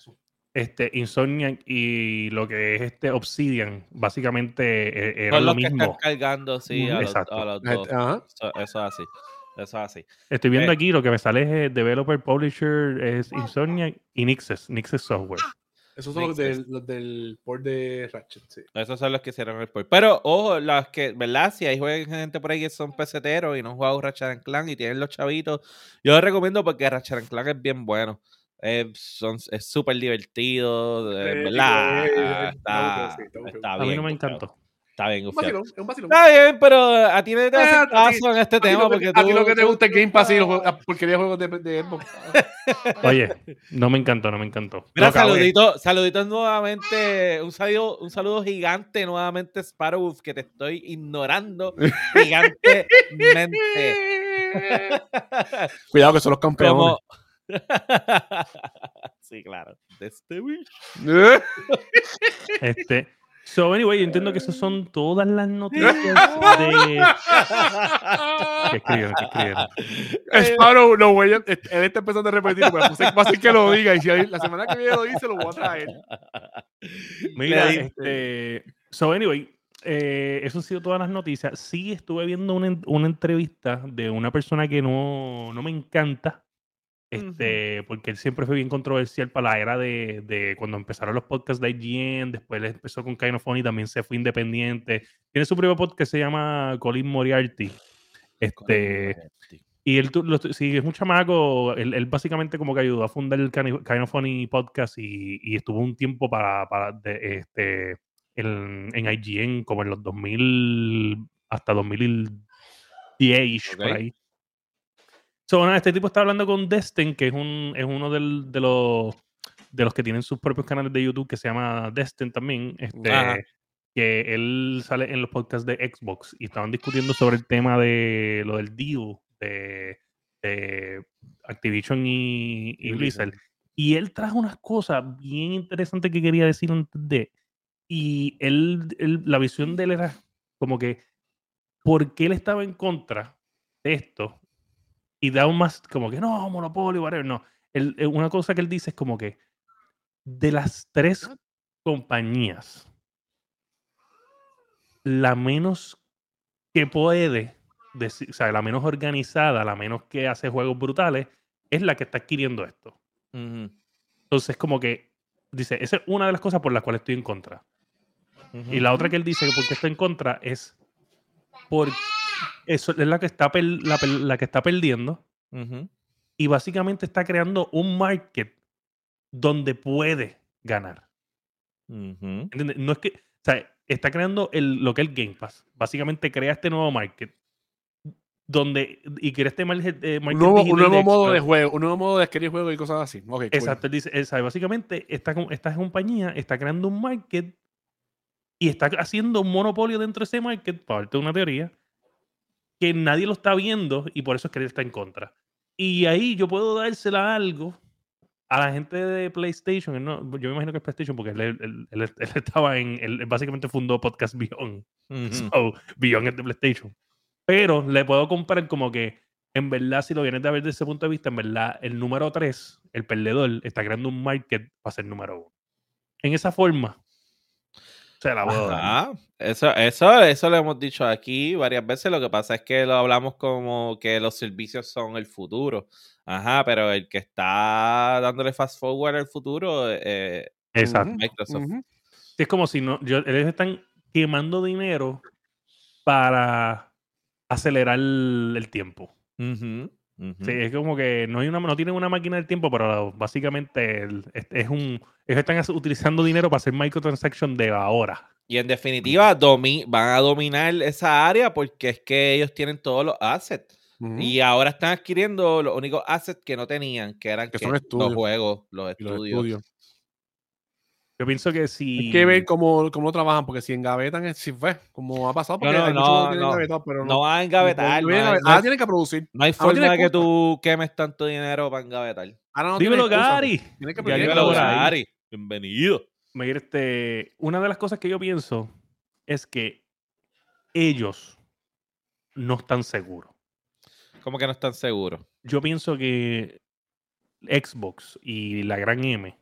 este Insomniac y lo que es este Obsidian básicamente eh, era Son lo los que están mismo cargando, sí, a los, exacto. a los La dos. gente- Ajá. Eso, eso es así. Eso es así. estoy viendo Eh. aquí lo que me sale es eh, developer publisher es Insomniac y Nixes Nixes Software Esos son los del, los del port de Ratchet, sí. Esos son los que hicieron el port. Pero, ojo, las que, ¿verdad? Si hay juegos- gente por ahí que son peseteros y no han jugado Ratchet and Clank y tienen los chavitos, yo les recomiendo porque Ratchet and Clank es bien bueno. Eh, son- es súper divertido, eh, ¿verdad? eh, Ah, está, está a mí bien no me encantó Está bien Un vacilón, es un vacilón. Está bien, pero a ti no te Eh, hace ti- caso en este tema porque a ti lo que te gusta es Game Pass y los juegos- de juegos de, de Xbox. oye no me encantó no me encantó Mira, saluditos, nuevamente. Un saludo, un saludo gigante nuevamente, Sparrow, que te estoy ignorando gigantemente. Cuidado que son los campeones. Como. sí, claro. De este Wish. este so anyway yo entiendo que esas son todas las noticias de que escribieron que Sparrow, no, güey, él está empezando a repetir, pero puse fácil que lo diga y si hay- la semana que viene lo dice, lo voy a traer. Mira, este, so anyway, eh, eso han sido todas las noticias. Sí estuve viendo una, una entrevista de una persona que no, no me encanta, este, porque él siempre fue bien controversial para la era de, de cuando empezaron los podcasts de IGN, después él empezó con Kind of Funny, también se fue independiente. Tiene su propio podcast que se llama Colin Moriarty. Este, y él, lo- sí, es un chamaco, él, él básicamente como que ayudó a fundar el Kind Kind of Funny podcast y, y estuvo un tiempo para, para de- este, en, en IGN como en los 2000 hasta 2010 por Ok. ahí. So, nada, este tipo está hablando con Destin, que es, un, es uno del- de, los, de los que tienen sus propios canales de YouTube que se llama Destin también. Este, Ajá. que él sale en los podcasts de Xbox y estaban discutiendo sobre el tema de lo del deal de, de Activision y, y Blizzard. Y él trajo unas cosas bien interesantes que quería decir antes de. Y él, él- la visión de él era como que, ¿por qué él estaba en contra de esto? Y da un más como que, no, monopolio, whatever. No. Eh, una cosa que él dice es como que, de las tres compañías, la menos que puede, decir, o sea, la menos organizada, la menos que hace juegos brutales, es la que está adquiriendo esto. Entonces, como que dice, esa es una de las cosas por las cuales estoy en contra. Y la otra que él dice que por qué está en contra es por eso es la que está per- la, que está perdiendo y básicamente está creando un market donde puede ganar. No es que, o sea, está creando el, lo que es el Game Pass. Básicamente crea este nuevo market donde y crea este market, eh, Un market nuevo, un nuevo modo de juego, un nuevo modo de adquirir juegos y cosas así. Exacto, dice, básicamente esta, esta compañía está creando un market y está haciendo un monopolio dentro de ese market, para darte una teoría, que nadie lo está viendo y por eso es que él está en contra. Y ahí yo puedo dársela algo a la gente de PlayStation. no- yo me imagino que es PlayStation porque él, él- él- él- él estaba en, él básicamente fundó Podcast Beyond. Ujú. So, Beyond es de PlayStation. Pero le puedo comparar como que, en verdad, si lo vienes a ver desde ese punto de vista, en verdad, el número 3, el perdedor, está creando un market para ser número 1. En esa forma, Se la dar. Ajá. Eso, eso, eso lo hemos dicho aquí varias veces. Lo que pasa es que lo hablamos como que los servicios son el futuro. Ajá, pero el que está dándole fast forward al futuro eh, Exacto. Microsoft. Sí, Es como si no, yo- ellos están quemando dinero para acelerar el, el tiempo. Sí, es como que no hay una, no tienen una máquina del tiempo, pero básicamente el- es, es un, ellos están utilizando dinero para hacer microtransaction de ahora. Y en definitiva, domi- van a dominar esa área porque es que ellos tienen todos los assets. Y ahora están adquiriendo los únicos assets que no tenían, que eran Que que son los juegos, los Y los estudios. Yo pienso que si Hay que ver cómo, cómo trabajan, porque si engavetan, es- si fue, como ha pasado, porque no, hay no, que tienen no. engavetado, pero no. No van a engavetar. no No, no Ahora tienen que producir. no hay tienen forma de que tú quemes tanto dinero para engavetar. Ahora no Dímelo. Gary. Que Dímelo. Gary. Bienvenido. Mira, este, una de las cosas que yo pienso es que ellos no están seguros. Como que no están seguros. Yo pienso que Xbox y la gran M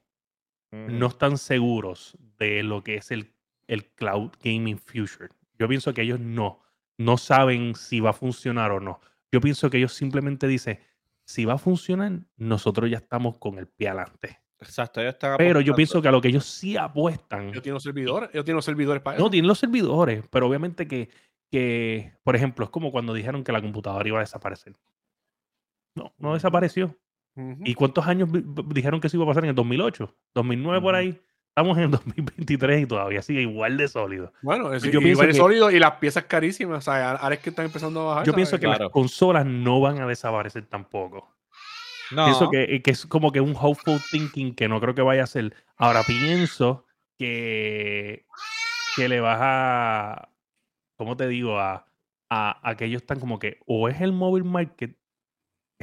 no están seguros de lo que es el, el cloud gaming future. Yo pienso que ellos no, no saben si va a funcionar o no. Yo pienso que ellos simplemente dicen, si va a funcionar, nosotros ya estamos con el pie adelante. Exacto, ellos están Pero yo pienso que a lo que ellos sí apuestan, Ellos tienen los servidores. Ellos tienen los servidores para no eso. tienen los servidores, pero obviamente que, que, por ejemplo, es como cuando dijeron que la computadora iba a desaparecer. No, no Ujú. ¿Y cuántos años dijeron que eso iba a pasar en el 2008? 2009 por ahí. Estamos en el 2023 y todavía sigue igual de sólido. Bueno, es, Yo yo pienso pienso que- sólido y las piezas carísimas. O sea, ahora es que están empezando a bajar. Yo ¿sabes? pienso que Claro. las consolas no van a desaparecer tampoco. No. Pienso que, que es como que un hopeful thinking que no creo que vaya a ser. Ahora pienso que, que le vas a, ¿cómo te digo? A, a, a que ellos están como que o es el mobile market,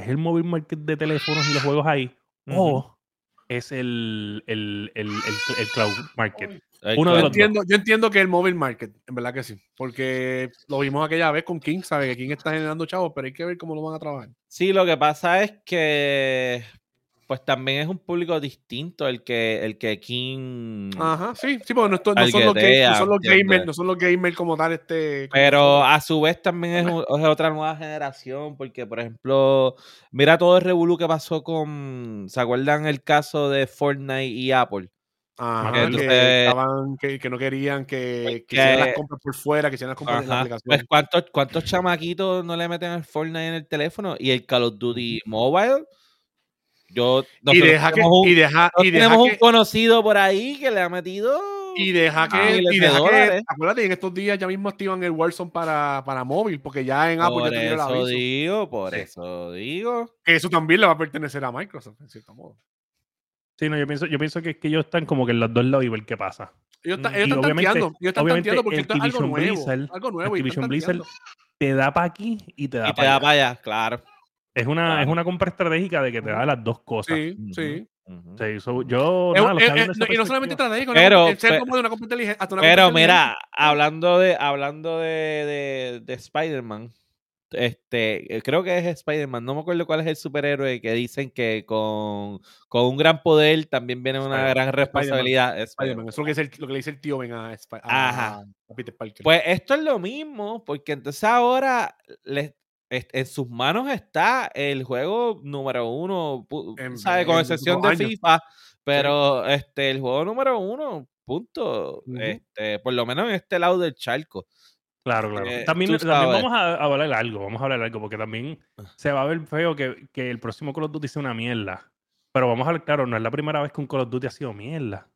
es el mobile market de teléfonos y los juegos ahí, o es el, el, el, el- el cloud market. Uno Yo entiendo, yo entiendo que el mobile market, en verdad que sí. Porque lo vimos aquella vez con King, sabe que King está generando chavos, pero hay que ver cómo lo van a trabajar. Sí, lo que pasa es que pues también es un público distinto el que el que King Ajá, sí, sí, porque no, no son, los, gamers, no son los gamers como tal, este. Pero a su vez también es, un- es otra nueva generación, porque por ejemplo, mira todo el revolú que pasó con, ¿se acuerdan el caso de Fortnite y Apple? Ajá, que que, estaban, que, que no querían que, Pues que hicieran las compras por fuera, que hicieran las compras en la aplicación. Pues ¿cuántos, cuántos chamaquitos no le meten el Fortnite en el teléfono y el Call of Duty Mobile? Yo y deja que, tenemos un, y deja, nosotros y deja tenemos que, un conocido por ahí que le ha metido y deja que, y deja que, acuérdate, en estos días ya mismo activan el Warzone para, para móvil, porque ya en Apple Por ya tuvieron el eso aviso. digo, por Sí. eso digo. Que eso también le va a pertenecer a Microsoft, en cierto modo. Sí, no, yo pienso, yo pienso que, que ellos están como que en los dos lados y ver qué pasa. Ellos, están- Mm, ellos y están obviamente- tanteando, ellos están obviamente tanteando porque esto es algo nuevo. Blizzard- algo nuevo. Activision Blizzard. Te da para aquí y te da Y te para da allá. para allá, claro. Es una, es una compra estratégica de que te da las dos cosas. Sí, sí. Sí, so, yo, Es- nada, lo es- es- no- y no solamente estratégico, Pero- no, ser como de una compra inteligente. hasta una Pero compra mira, hablando de hablando de, de, de Spider-Man, este, eh, creo que es Spider-Man, no me acuerdo cuál es el superhéroe que dicen que con, con un gran poder también viene una gran responsabilidad. inteligente. Spider-Man, Eso es lo que, lo que le dice el tío Ben a, a, a Peter Parker. Pues esto es lo mismo, porque entonces ahora les- en sus manos está el juego número uno, En- ¿sabe? Con excepción de años. FIFA, pero este el juego número uno, punto. Este, por lo menos en este lado del charco. Claro, claro. Eh, también vamos a, a hablar algo, vamos a hablar algo, porque también Ah. se va a ver feo que, que el próximo Call of Duty sea una mierda. Pero vamos a hablar claro, no es la primera vez que un Call of Duty ha sido mierda.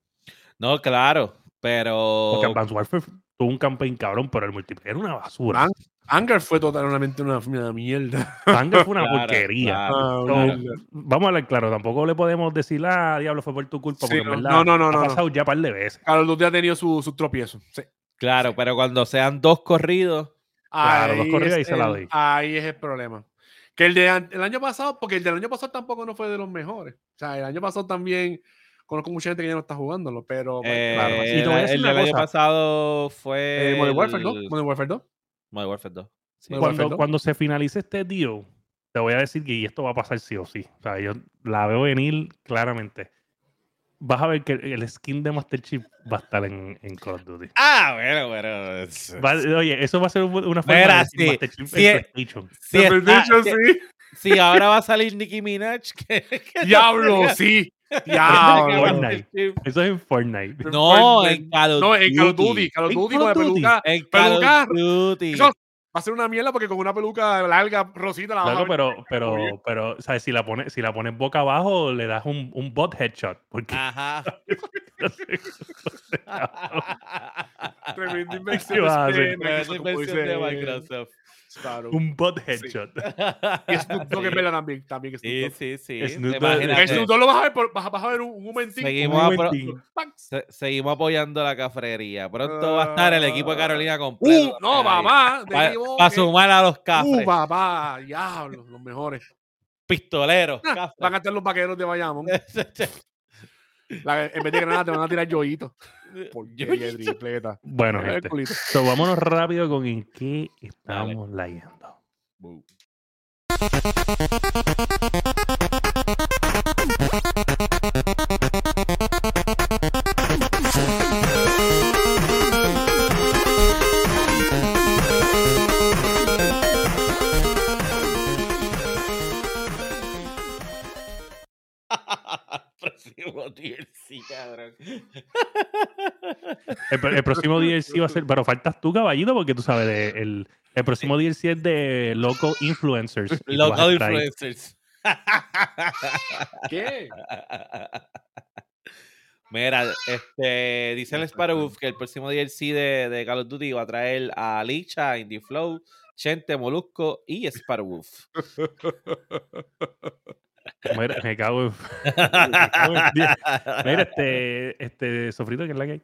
No, claro, pero Porque Advanced Warfare tuvo un campaign cabrón, pero el multiplayer era una basura. Ang- Anger fue totalmente una, una mierda. Anger fue una Claro, porquería. claro. Ah, vamos a hablar claro, tampoco le podemos decir, ah, diablo, fue por tu culpa, Sí, porque en no, verdad no, no, no, ha no, no. pasado ya un par de veces. Call of Duty ha tenido sus su tropiezos. Sí. claro, pero cuando sean dos corridos, Claro, dos Ahí corridas es y se la el- doy. Ahí es el problema. Que el de an- el año pasado, porque el del año pasado tampoco no fue de los mejores. O sea, el año pasado también conozco mucha gente que ya no está jugándolo, pero bueno, eh, claro, el, del año pasado fue eh, Modern Warfare 2, el- Modern Warfare 2. Modern Warfare 2. Sí. Modern Cuando, Warfare 2. cuando se finalice este deal, te voy a decir que esto va a pasar sí o sí. O sea, yo la veo venir claramente. vas a ver que el skin de Master Chief va a estar en, en Call of Duty. Ah, bueno, bueno. es- Va- oye, eso va a ser un- una forma Mira, de decir sí, Master Chief sí, en PlayStation. Sí, The está- PlayStation, sí, sí. ahora va a salir Nicki Minaj. Que, que Diablo, sí. Diablo. Fortnite. Eso es en Fortnite. No, Fortnite. en Call of No, en Call of Duty. Call of Duty Call con la peluca. En Call Peluca. of Duty. Eso va a ser una mierda porque con una peluca larga, rosita, la ver. pero, pero, pero, ¿sabes? Si la pones, si la pones boca abajo, le das un, un bot headshot. Porque Ajá. Tremenda invención de Microsoft. Claro. un bot headshot. Y Snoop Dogg es Sí. verdad también. también Snoop Sí, Dogg. sí, sí. Snoop Dogg-. Snoop Dogg lo vas a ver, por- vas a, vas a ver un, un momentito. Seguimos, Un momentín. Se- seguimos apoyando la cafrería. Pronto va a estar el equipo de Carolina Uh, completo. no, mamá. Para Para sumar a los cafres. Uh, papá. Diablo, los mejores. pistoleros. Ah, cafres. Van a estar los vaqueros de Bayamón. La- en vez de granada te van a tirar yoyitos. Porquería de tripleta. Bueno, gente. culito. So, vámonos rápido con en qué estamos leyendo. Cabrón. El, el próximo DLC va a ser, pero faltas tú, caballito, porque tú sabes, de- el, el próximo DLC es de Local Influencers. Local influencers. ¿Qué? Mira, este, dice el Sparrowwolf que el próximo DLC de, de Call of Duty va a traer a Licha, Indie Flow, Chente, Molusco y Sparrowwolf. Mira, me cago en... Mira, este, este sofrito que es la que hay.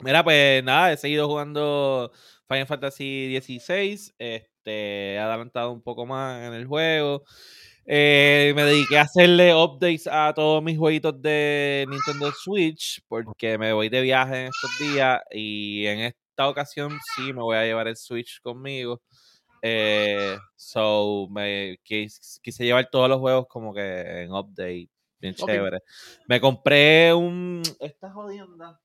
Mira, pues nada, he seguido jugando Final Fantasy XVI. Este, he adelantado un poco más en el juego. Eh, me dediqué a hacerle updates a todos mis jueguitos de Nintendo Switch porque me voy de viaje en estos días y en esta ocasión sí me voy a llevar el Switch conmigo. Eh, so, me quis- quise llevar todos los juegos como que en update, bien chévere. Me compré un. Esta jodienda.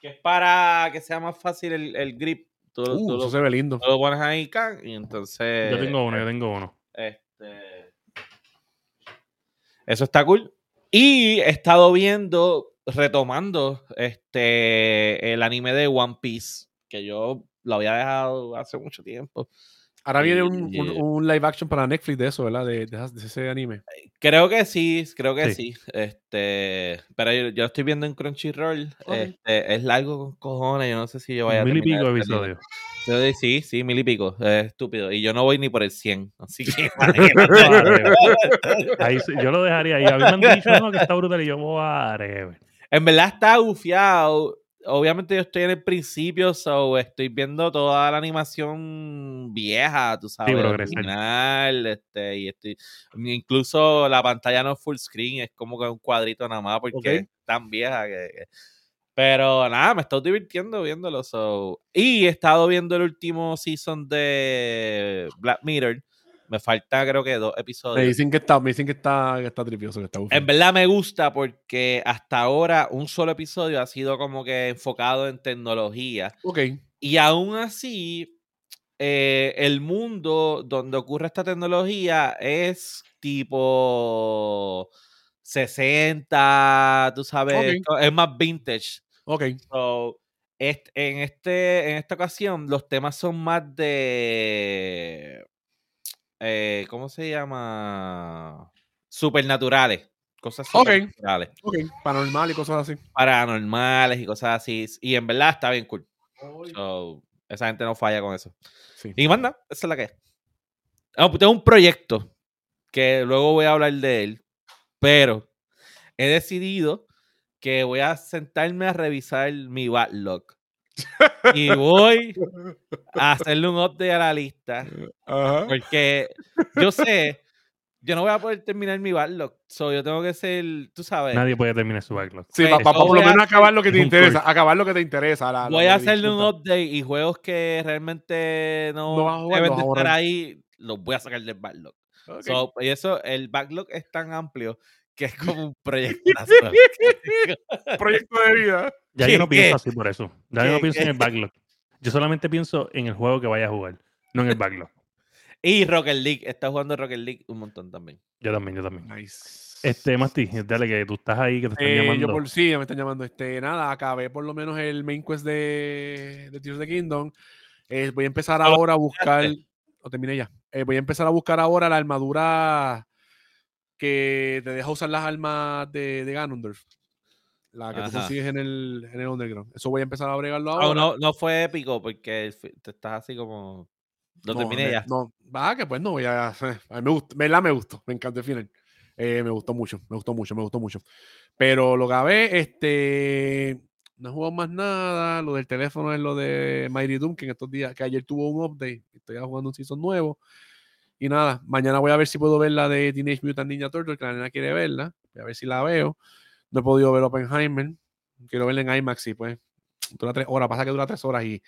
Que es para que sea más fácil el, el grip. Tú, tú Uh, lo, eso se ve lindo. tú lo pones ahí, can, y entonces. Yo tengo uno, yo tengo uno. Este. Eso está cool. Y he estado viendo, retomando este el anime de One Piece, que yo lo había dejado hace mucho tiempo. Ahora viene un, un live action para Netflix de eso, ¿verdad? De, de- de ese anime. Creo que sí, creo que Sí. sí. Este, pero yo, estoy viendo en Crunchyroll. Ok. Este, es largo con cojones. Yo no sé si yo vaya a Mil y pico este episodios. Yo- Sí, sí, mil y pico. Es estúpido. Y yo no voy ni por el 100. Así que. Ahí yo lo dejaría ahí. A mí me han dicho que está brutal y yo, whatever. En verdad está gufiado. Obviamente yo estoy en el principio, so estoy viendo toda la animación vieja, tú sabes, progresar. original, este, y estoy, incluso la pantalla no es full screen, es como que un cuadrito nada más porque Ok. es tan vieja que, que- pero nada, me estoy divirtiendo viéndolo, so, y he estado viendo el último season de Black Mirror, me falta creo que dos Me episodios. dicen que está, me dicen que está, que está tripioso, que está En verdad me gusta porque hasta ahora un solo episodio ha sido como que enfocado en tecnología. Ok. Y aún así, eh, el mundo donde ocurre esta tecnología es tipo 60, tú sabes, es más vintage. Ok. So, en, este, en esta ocasión, los temas son más de. Eh, ¿Cómo se llama? Supernaturales. Cosas supernaturales. Ok. Paranormal y cosas así. Paranormales y cosas así. Y en verdad está bien cool. So, esa gente no falla con eso. Sí. Y manda, esa es la que es. Ah, pues tengo un proyecto que luego voy a hablar de él, pero he decidido que voy a sentarme a revisar mi backlog. Y voy a hacerle un update a la lista, Ajá. porque yo sé, yo no voy a poder terminar mi backlog, so yo tengo que ser, tú sabes, Nadie puede terminar su backlog. Sí, Pues, para por lo menos acabar lo que te interesa. Acabar lo que te interesa. la- voy a hacerle un update y juegos que realmente no, No vas a jugar, deben a estar ahí, los voy a sacar del backlog. So, y eso, el backlog es tan amplio que es como un proyectazo. Proyecto de vida. Ya yo no ¿Qué- pienso qué? así por eso. Ya yo no ¿Qué- pienso en el backlog. Yo solamente pienso en el juego que vaya a jugar, no en el backlog. y Rocket League, está jugando Rocket League un montón también. Yo también, yo también. Nice. Este, Masti, dale que tú estás ahí, que te están Eh, llamando. yo por sí, me están llamando. Este, nada, acabé por lo menos el main quest de, de Tears of the Kingdom. Eh, voy a empezar ahora a buscar. Lo terminé ya. Eh, voy a empezar a buscar ahora la armadura que te deja usar las armas de, de Ganondorf. La que tú Ajá. consigues en el, en el Underground. Eso voy a empezar a bregarlo Ah, ahora. no, no fue épico porque te estás así como. Lo No, terminé me- ya. No, va, que pues no voy a. A me gustó, ¿verdad? Me gustó, me encantó el final. Eh, me gustó mucho, me gustó mucho, me gustó mucho. Pero lo acabé, este. No he jugado más nada. Lo del teléfono es lo de Mighty Doom, que en estos días, que ayer tuvo un update. Estoy jugando un season nuevo. Y nada, mañana voy a ver si puedo ver la de Teenage Mutant Ninja Turtle, que la nena quiere verla. Voy a ver si la veo. No he podido ver Oppenheimer. Quiero verla en IMAX y pues. Dura tres horas, pasa que dura tres horas y.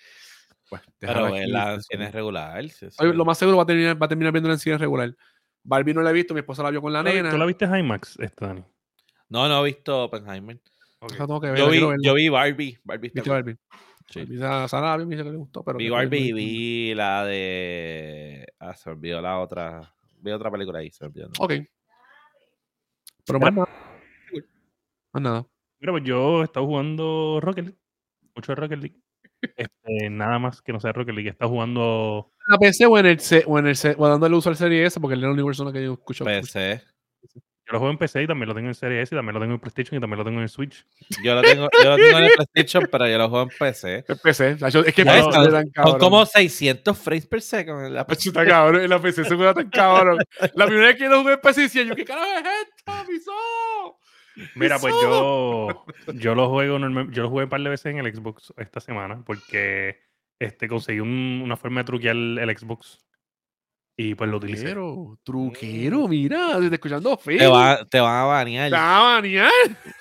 Pues, Pero déjala aquí, la eso. tienes regular. sí, Oye, sí. Lo más seguro va a terminar, va a terminar viendo en cine regular. Barbie no la he visto, mi esposa la vio con la ¿Tú la vi- nena. ¿Tú la viste en IMAX, este, Dani? No, no he visto Oppenheimer. Tengo que verla, Yo vi, verla. yo vi Barbie. Barbie ¿Viste cool. Barbie? Sí. Sara me dice que le gustó, pero Vi Barbie y vi la de. Ah, se olvidó la otra. Vi otra película ahí, se olvidó. ¿no? Ok. Pero más nada. Más nada. Mira, pues yo he estado jugando Rocket League. Mucho de Rocket League. Este, nada más que no sea Rocket League. He estado jugando. ¿En la PC o en el C, o en el C, o dándole uso al serie S? Porque él es la única persona que yo escucho. PC. Yo lo juego en PC y también lo tengo en Series S, y también lo tengo en PlayStation y también lo tengo en Switch. Yo lo tengo, yo lo tengo en el PlayStation, pero yo lo juego en PC. En PC. yo- Es que PC está, se tan Son cabrón. como 600 frames per second. en la Pacho, está cabrón. En la PC se juega tan cabrón. La primera vez que lo jugué en PC decía yo, ¿qué carajo es esto? ¡Pisó! Mira, pues yo, yo lo juego yo lo jugué un par de veces en el Xbox esta semana porque este, conseguí un- una forma de truquear el, el Xbox y pues lo utilicé. Truquero, truquero, mira, desde escuchando Te, feo. va- te van a banear. Te va a banear.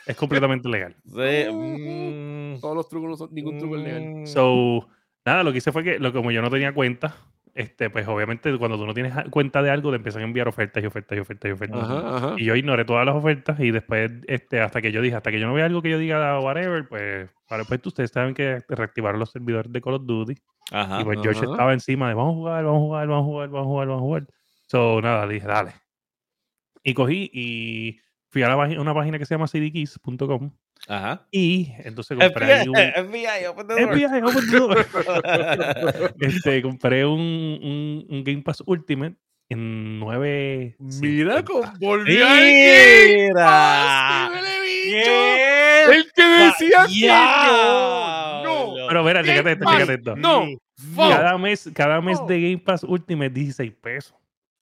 Es completamente legal. Sí, mm, Todos los trucos no son, ningún truco es legal. mm. So, nada, lo que hice fue que, lo, como yo no tenía cuenta, este, pues obviamente cuando tú no tienes cuenta de algo, te empiezan a enviar ofertas y ofertas y ofertas y ofertas. Ajá, ajá. Y yo ignoré todas las ofertas y después, este, hasta que yo dije, hasta que yo no vea algo que yo diga whatever, pues, para pues ustedes saben que reactivaron los servidores de Call of Duty. Ajá. y pues George estaba encima de vamos a jugar, vamos a jugar, vamos a jugar, vamos a jugar, vamos a jugar. So, nada, dije, dale. Y cogí y fui a la una página que se llama cdkeys.com Ajá. y entonces compré ahí un... FBI, open the door. FBI, open the door. este, compré un, un, un Game Pass Ultimate en 9. Mira, con, volvió Mira. El que decía Ya. no, no, Pero mira, Game chécate esto, chécate esto. no. Cada mes, cada mes Oh. de Game Pass Ultimate 16 pesos.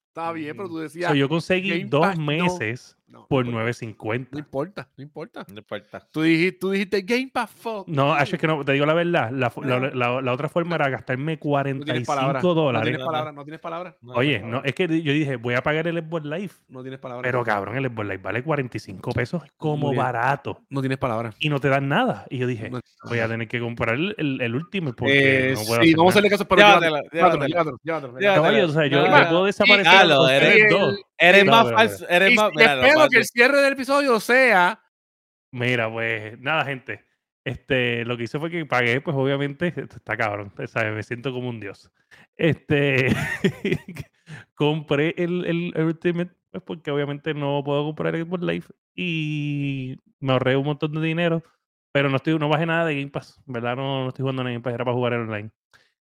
Está bien, pero tú decías. So, yo conseguí Game dos Pass, no. meses no, por no, 9.50. No importa, no importa. No importa. Tú dijiste, tú dijiste Game Pass, fuck. No, Ash, es que no, te digo la verdad. La, fu- la- No. la- la otra forma era gastarme No tienes palabras. 45 No dólares. tienes No, palabras, no tienes palabras. No, Oye, no, no, es que yo dije, voy a pagar el Xbox Live. No tienes palabras. Pero cabrón, el Xbox Live vale 45 pesos como barato. No tienes palabras. Y no te dan nada. Y yo dije, No- voy a tener que comprar el, el, el último porque Eh, no puedo sí, hacer vamos a hacerle caso, pero Llévatelo, llévatelo, llévatelo. Caballo, o sea, yo, puedo desaparecer con eres- No, más falso. Eres Y, más. mira, espero que el cierre del episodio sea. Mira, pues nada, gente. Este, lo que hice fue que pagué, pues obviamente, esto está cabrón, ¿sabes? Me siento como un dios. Este, compré el, el, el Ultimate, pues porque obviamente no puedo comprar el Xbox Live y me ahorré un montón de dinero, pero no estoy, no bajé nada de Game Pass, ¿verdad? No, no estoy jugando en Game Pass, era para jugar en online.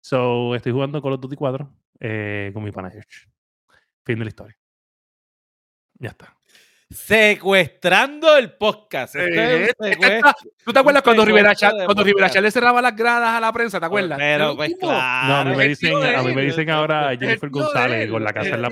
So, estoy jugando Call of Duty 4 eh, con mi pana George. Fin de la historia. Ya está. Secuestrando el podcast. Esto es secuestro. ¿Tú te acuerdas cuando Rivera cuando Rivera le cerraba las gradas a la prensa? ¿Te acuerdas? Pero, Es pues tipo. No, a claro. mí me dicen, a mí me dicen ahora El Jennifer González él, con la casa el en la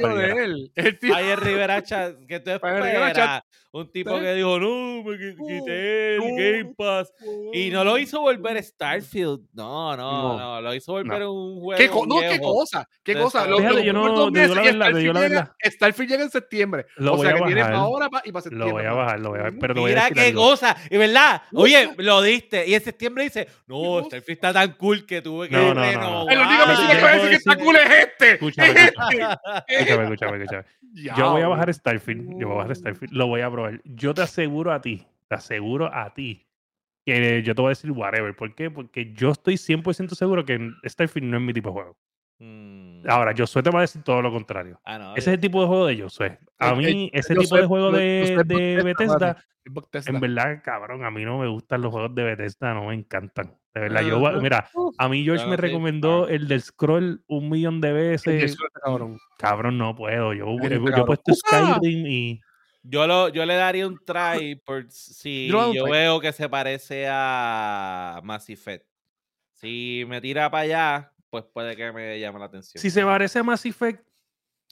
tío- Ayer Rivera que tú esperas. Un tipo que dijo, no, me qui- quité el no, Game Pass. Y no lo hizo volver Starfield. No, no, No. no. Lo hizo volver un juego. ¿Qué co- no, qué cosa, qué cosa. Los yo no- digo la verdad, Starfield llega-. Starfield llega en septiembre. Lo o sea que tienes bajar. ahora y para Lo septiembre. voy a bajar, lo voy a bajar. Pero te voy a Mira qué cosa, y verdad, oye, lo diste, y en septiembre dice, no? Starfield está tan cool que tuve que No, no, no, no. renovar". El único que te puede decir que está cool es este. Escúchame, es escúchame. este. Escúchame, escúchame, escúchame. Yo voy a bajar Starfield. Yo voy a bajar Starfield. Lo voy a probar. Yo te aseguro a ti, te aseguro a ti, que yo te voy a decir whatever. ¿Por qué? Porque yo estoy 100% seguro que Starfield no es mi tipo de juego. Mm. Ahora, Josué te va a decir todo lo contrario. Ah, no, Ese es el tipo de juego de Josué. A Eh, mí, eh, ese tipo de juego yo- de, yo sé de Bethesda, Bethesda, Es Bethesda. en verdad, cabrón, a mí no me gustan los juegos de Bethesda, no me encantan. De verdad, yo, mira, a mí George me recomendó el del scroll un millón de Sí, veces. cabrón. Cabrón, no puedo. Yo, he- puesto ¡Ah! Skyrim y. Yo, lo, yo le daría un try por si Yo yo veo que se parece a Mass Effect. Si me tira para allá, pues puede que me llame la atención. Si se parece a Mass Effect,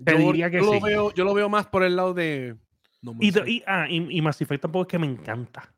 Te Yo- diría que yo sí. Lo veo, yo lo veo más por el lado de. No y, ah, y, y Mass Effect tampoco es que me encanta.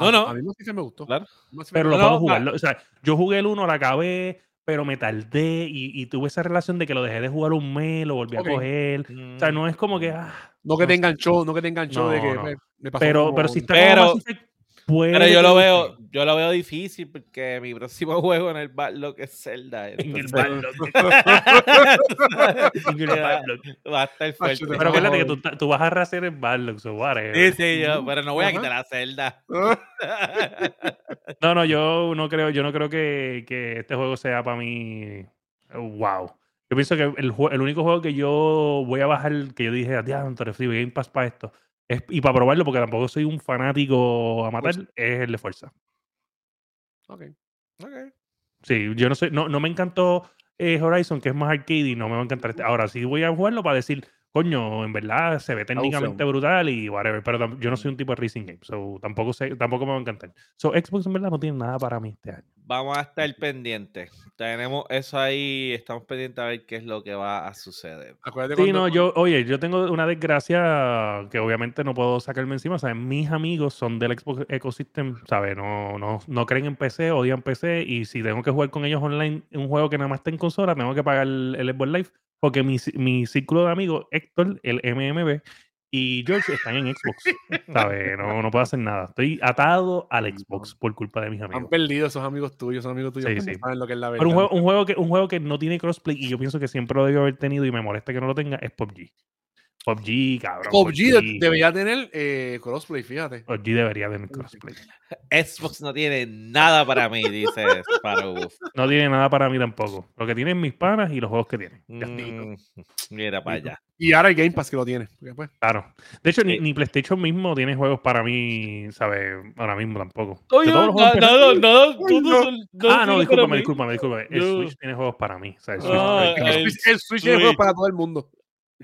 No, A- no. A mí Mass Effect me gustó. Claro. Pero lo No, puedo jugar. O sea, yo jugué el 1, lo acabé, pero me tardé y, y tuve esa relación de que lo dejé de jugar un mes, lo volví a coger. O sea, no es como que. ah, No que no te enganchó, no que te enganchó de que no. me, me pasó Pero, como- pero si está Pero- como Mass Effect, puede Pero yo lo veo, yo lo veo difícil porque mi próximo juego en el backlog es Zelda. En el entonces-. En el backlog. Va a estar fuerte. Pero acuérdate que tú, tú vas a rehacer el backlog, so whatever. Sí, sí, yo, pero no voy a quitar a Zelda. No, no, yo no creo, yo no creo que, que este juego sea para mí wow. Yo pienso que el, el único juego que yo voy a bajar, que yo dije, sí, Game Pass para esto, es, y para probarlo, porque tampoco soy un fanático a matar, es el de Fuerza. Ok. Sí, yo no sé, no, no me encantó eh, Horizon, que es más arcade, y no me va a encantar este. Ahora sí voy a jugarlo para decir, coño, en verdad se ve técnicamente brutal y whatever, pero yo no soy un tipo de racing game, so tampoco sé, tampoco me va a encantar. So Xbox en verdad no tiene nada para mí este año. Vamos a estar pendientes. Tenemos eso ahí, estamos pendientes a ver qué es lo que va a suceder. Acuérdate Sí, cuando- no, yo, oye, yo tengo una desgracia que obviamente no puedo sacarme encima, ¿sabes? Mis amigos son del Xbox Ecosystem, ¿sabes? No, no, no creen en PC, odian PC, y si tengo que jugar con ellos online un juego que nada más está en consola, tengo que pagar el, el Xbox Live, porque mi, mi círculo de amigos, Héctor, el MMB, y George están en Xbox, ¿sabes? No, no puedo hacer nada. Estoy atado al Xbox por culpa de mis Han amigos. perdido esos amigos tuyos, esos amigos tuyos Sí, sí. saben lo que es la verdad. Pero un juego, un, juego que, un juego que no tiene crossplay y yo pienso que siempre lo debió haber tenido y me molesta que no lo tenga es PUBG. PUBG, cabrón. PUBG de- debería tener eh, crossplay, fíjate. PUBG debería tener crossplay. Xbox no tiene nada para mí, dice Sparrow. No tiene nada para mí tampoco. Lo que tienen mis panas y los juegos que tienen. Mm, mira para allá. Y ahora el Game Pass que lo tiene. pues, Claro. De hecho, ni, Sí. ni PlayStation mismo tiene juegos para mí, ¿sabes? Ahora mismo tampoco. Oye, todos los no, juegos no, no, no, tú Ay, no no. son- no Ah, no, tiene discúlpame, discúlpame, discúlpame. El. Switch tiene juegos para mí. O sea, el Switch Ah, tiene- el, el Switch, el Switch es Switch. juego para todo el mundo.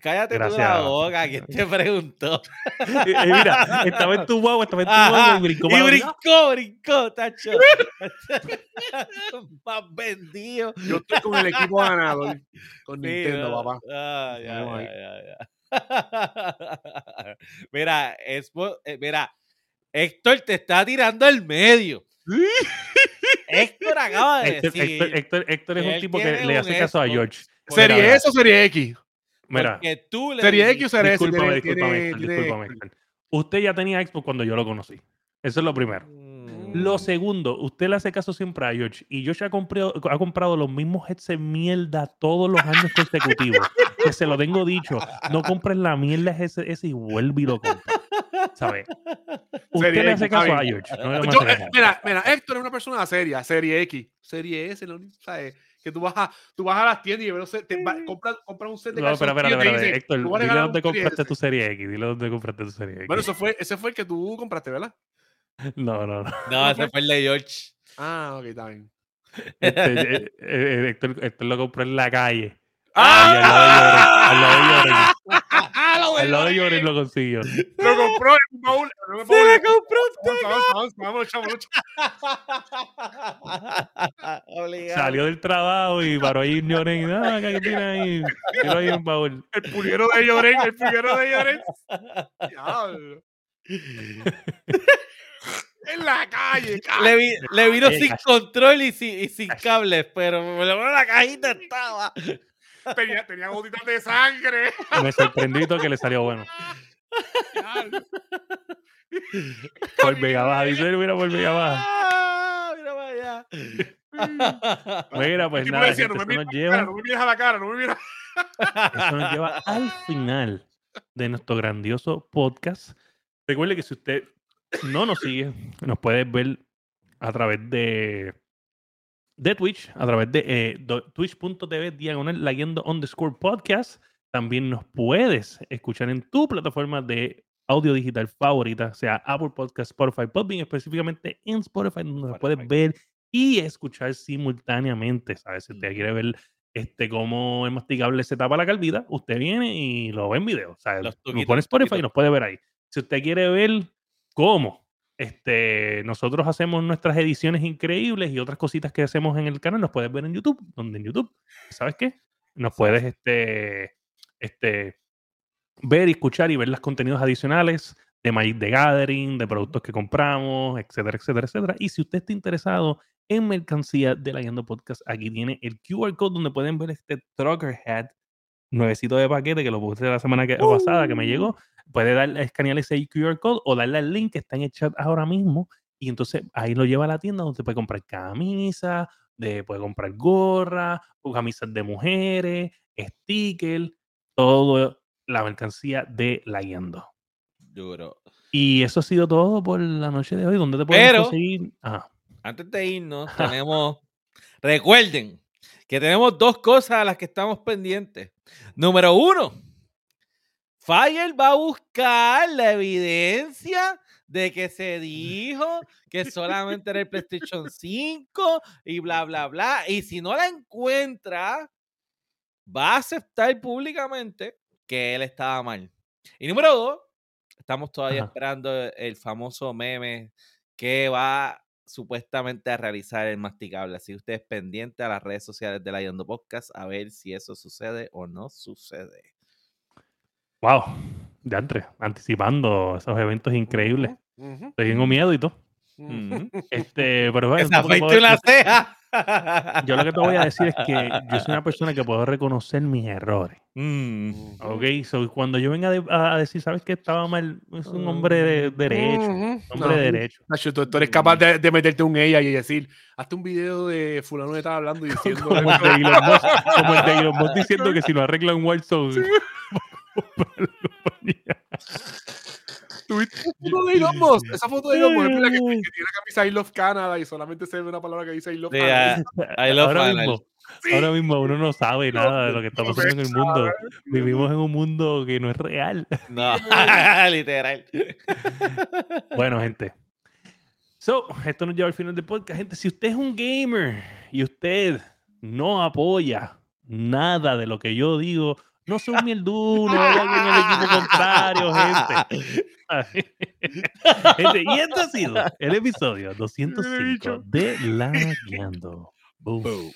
Cállate tú la Gracias. boca, ¿quién te preguntó? Eh, eh, mira, estaba en tu guagua, estaba en tu guagua y brincó y brincó, brincó, tacho. Más vendido. Yo estoy con el equipo ganador. Con Nintendo, papá. ah, ya, Vamos ya, ahí. ya, ya. mira, Expo- eh, mira, Héctor te está tirando al medio. Héctor acaba de Héctor, decir. Héctor- Héctor- Héctor es un tipo que le hace caso a. George. ¿Serie S o Serie X? Mira, Porque tú le ¿Serie X o Serie S? discúlpame, discúlpame, discúlpame. Usted ya tenía Xbox cuando yo lo conocí. Eso es lo primero. Mm. Lo segundo, usted le hace caso siempre a George y George ha comprado, ha comprado los mismos headsets mierda todos los años consecutivos. que se lo tengo dicho. No compres la mierda ese, ese y vuelve y lo compra. ¿Sabes? Usted Serie le X, hace caso está a. George. no Yo, eh, caso. mira, mira, Héctor es una persona seria, Serie X, Serie S, lo único, ¿sabes? Que tú vas a, tú vas a las tiendas y ves, te va- compras, compras un set de No, espera, espera, espera. Héctor, "Te voy a dile dónde compraste S". tu serie X. Dile dónde compraste tu serie X. Bueno, eso fue, ese fue el que tú compraste, ¿verdad? No, no, no. No, ese fue el de George. Ah, ok, está bien. Este, eh, eh, Héctor, Héctor lo compró en la calle. ¡Ah! Al lado de Lloren. ¡Ah, lo Al lado de bueno! Lloren lo consiguió. Lo compró en un baúl. en Se le compró un Vamos, vamos, vamos, vamos, chavos, Obligado. Salió del trabajo y paró ahí Lloren. y, Ah, ¿qué tiene ahí? Tiro ahí un baúl. El pulguero de Lloren, el pulguero de Lloren. Diablo. en la calle, Le, vi- le vino Oye, sin casi- control y sin, y sin cables, pero me lo la cajita estaba. Tenía, tenía gotitas de sangre. Me sorprendí que le salió bueno. Por Vega Baja, dice, mira, por Vega Baja. Ah, mira para allá. Mira, pues nada, decía, gente, no, me eso mires nos lleva, cara, no me a la cara, no me mires. eso nos lleva al final de nuestro grandioso podcast. Recuerde que si usted no nos sigue, nos puede ver a través de, de Twitch, a través de eh, twitch.tv diagonal leyendo underscore podcast. También nos puedes escuchar en tu plataforma de audio digital favorita, sea Apple Podcast, Spotify, Podbean, específicamente en Spotify, donde nos puedes Spotify. ver y escuchar simultáneamente. ¿sabes? Si usted Ujú. quiere ver este, cómo el masticable se tapa la calvita, usted viene y lo ve en video. Sea, Los nos tuquitos, pone Spotify y tuquitos. nos puede ver ahí. Si usted quiere ver cómo este, nosotros hacemos nuestras ediciones increíbles y otras cositas que hacemos en el canal, nos puedes ver en YouTube, donde en YouTube, ¿sabes qué? Nos puedes este, este, ver y escuchar y ver los contenidos adicionales de Magic the Gathering, de productos que compramos, etcétera, etcétera, etcétera. Y si usted está interesado en mercancía de la Guiando Podcast, aquí tiene el QR code donde pueden ver este Trucker Hat nuevecito de paquete que lo puse la semana que- pasada que me llegó. Puede darle, escanear ese QR code o darle al link que está en el chat ahora mismo. Y entonces ahí lo lleva a la tienda donde puede comprar camisas, de, puede comprar gorra, o camisas de mujeres, stickers, todo la mercancía de la guiando. Duro. Y eso ha sido todo por la noche de hoy. ¿Dónde te Pero- conseguir? Ajá. Antes de irnos, tenemos. Recuerden que tenemos dos cosas a las que estamos pendientes. Número uno, Fire va a buscar la evidencia de que se dijo que solamente era el PlayStation 5 y bla, bla, bla. Y si no la encuentra, va a aceptar públicamente que él estaba mal. Y número dos, estamos todavía Ajá. esperando el famoso meme que va supuestamente a realizar el masticable. Así que ustedes pendientes a las redes sociales de la Yondo Podcast a ver si eso sucede o no sucede. Wow. De antes, anticipando esos eventos increíbles. Ujú, Tengo miedo y todo. ujú. Ujú. Este, pero bueno, Que se ¿cómo te puedo- afeite una ceja. yo lo que te voy a decir es que yo soy una persona que puedo reconocer mis errores. Mm. Ok, so cuando yo venga de- a, a decir, ¿sabes qué? Estaba mal, es un hombre de derecho. Ujú. Hombre No. de derecho. Nacho, tú, tú eres capaz de, de meterte un ella y decir, hazte un video de fulano que estaba hablando y diciendo Como el de Elon Musk, como el de Elon Musk diciendo que si no arreglan Wilson. ¿Tuviste esa foto de Elon Musk? Esa foto de Elon Musk es la que, que tiene la camisa I love Canada y solamente se ve una palabra que dice I love Canada. ah, I love ahora, Anal. mismo, Sí. ahora mismo uno no sabe nada de lo que está no pasando en el mundo. sabe. Vivimos en un mundo que no es real. No, literal. Bueno, gente. So, esto nos lleva al final del podcast. Gente, si usted es un gamer y usted no apoya nada de lo que yo digo, no sea un mierduno, hay alguien en el equipo contrario, gente. Y este ha sido el episodio 205 de La Boom. Boom.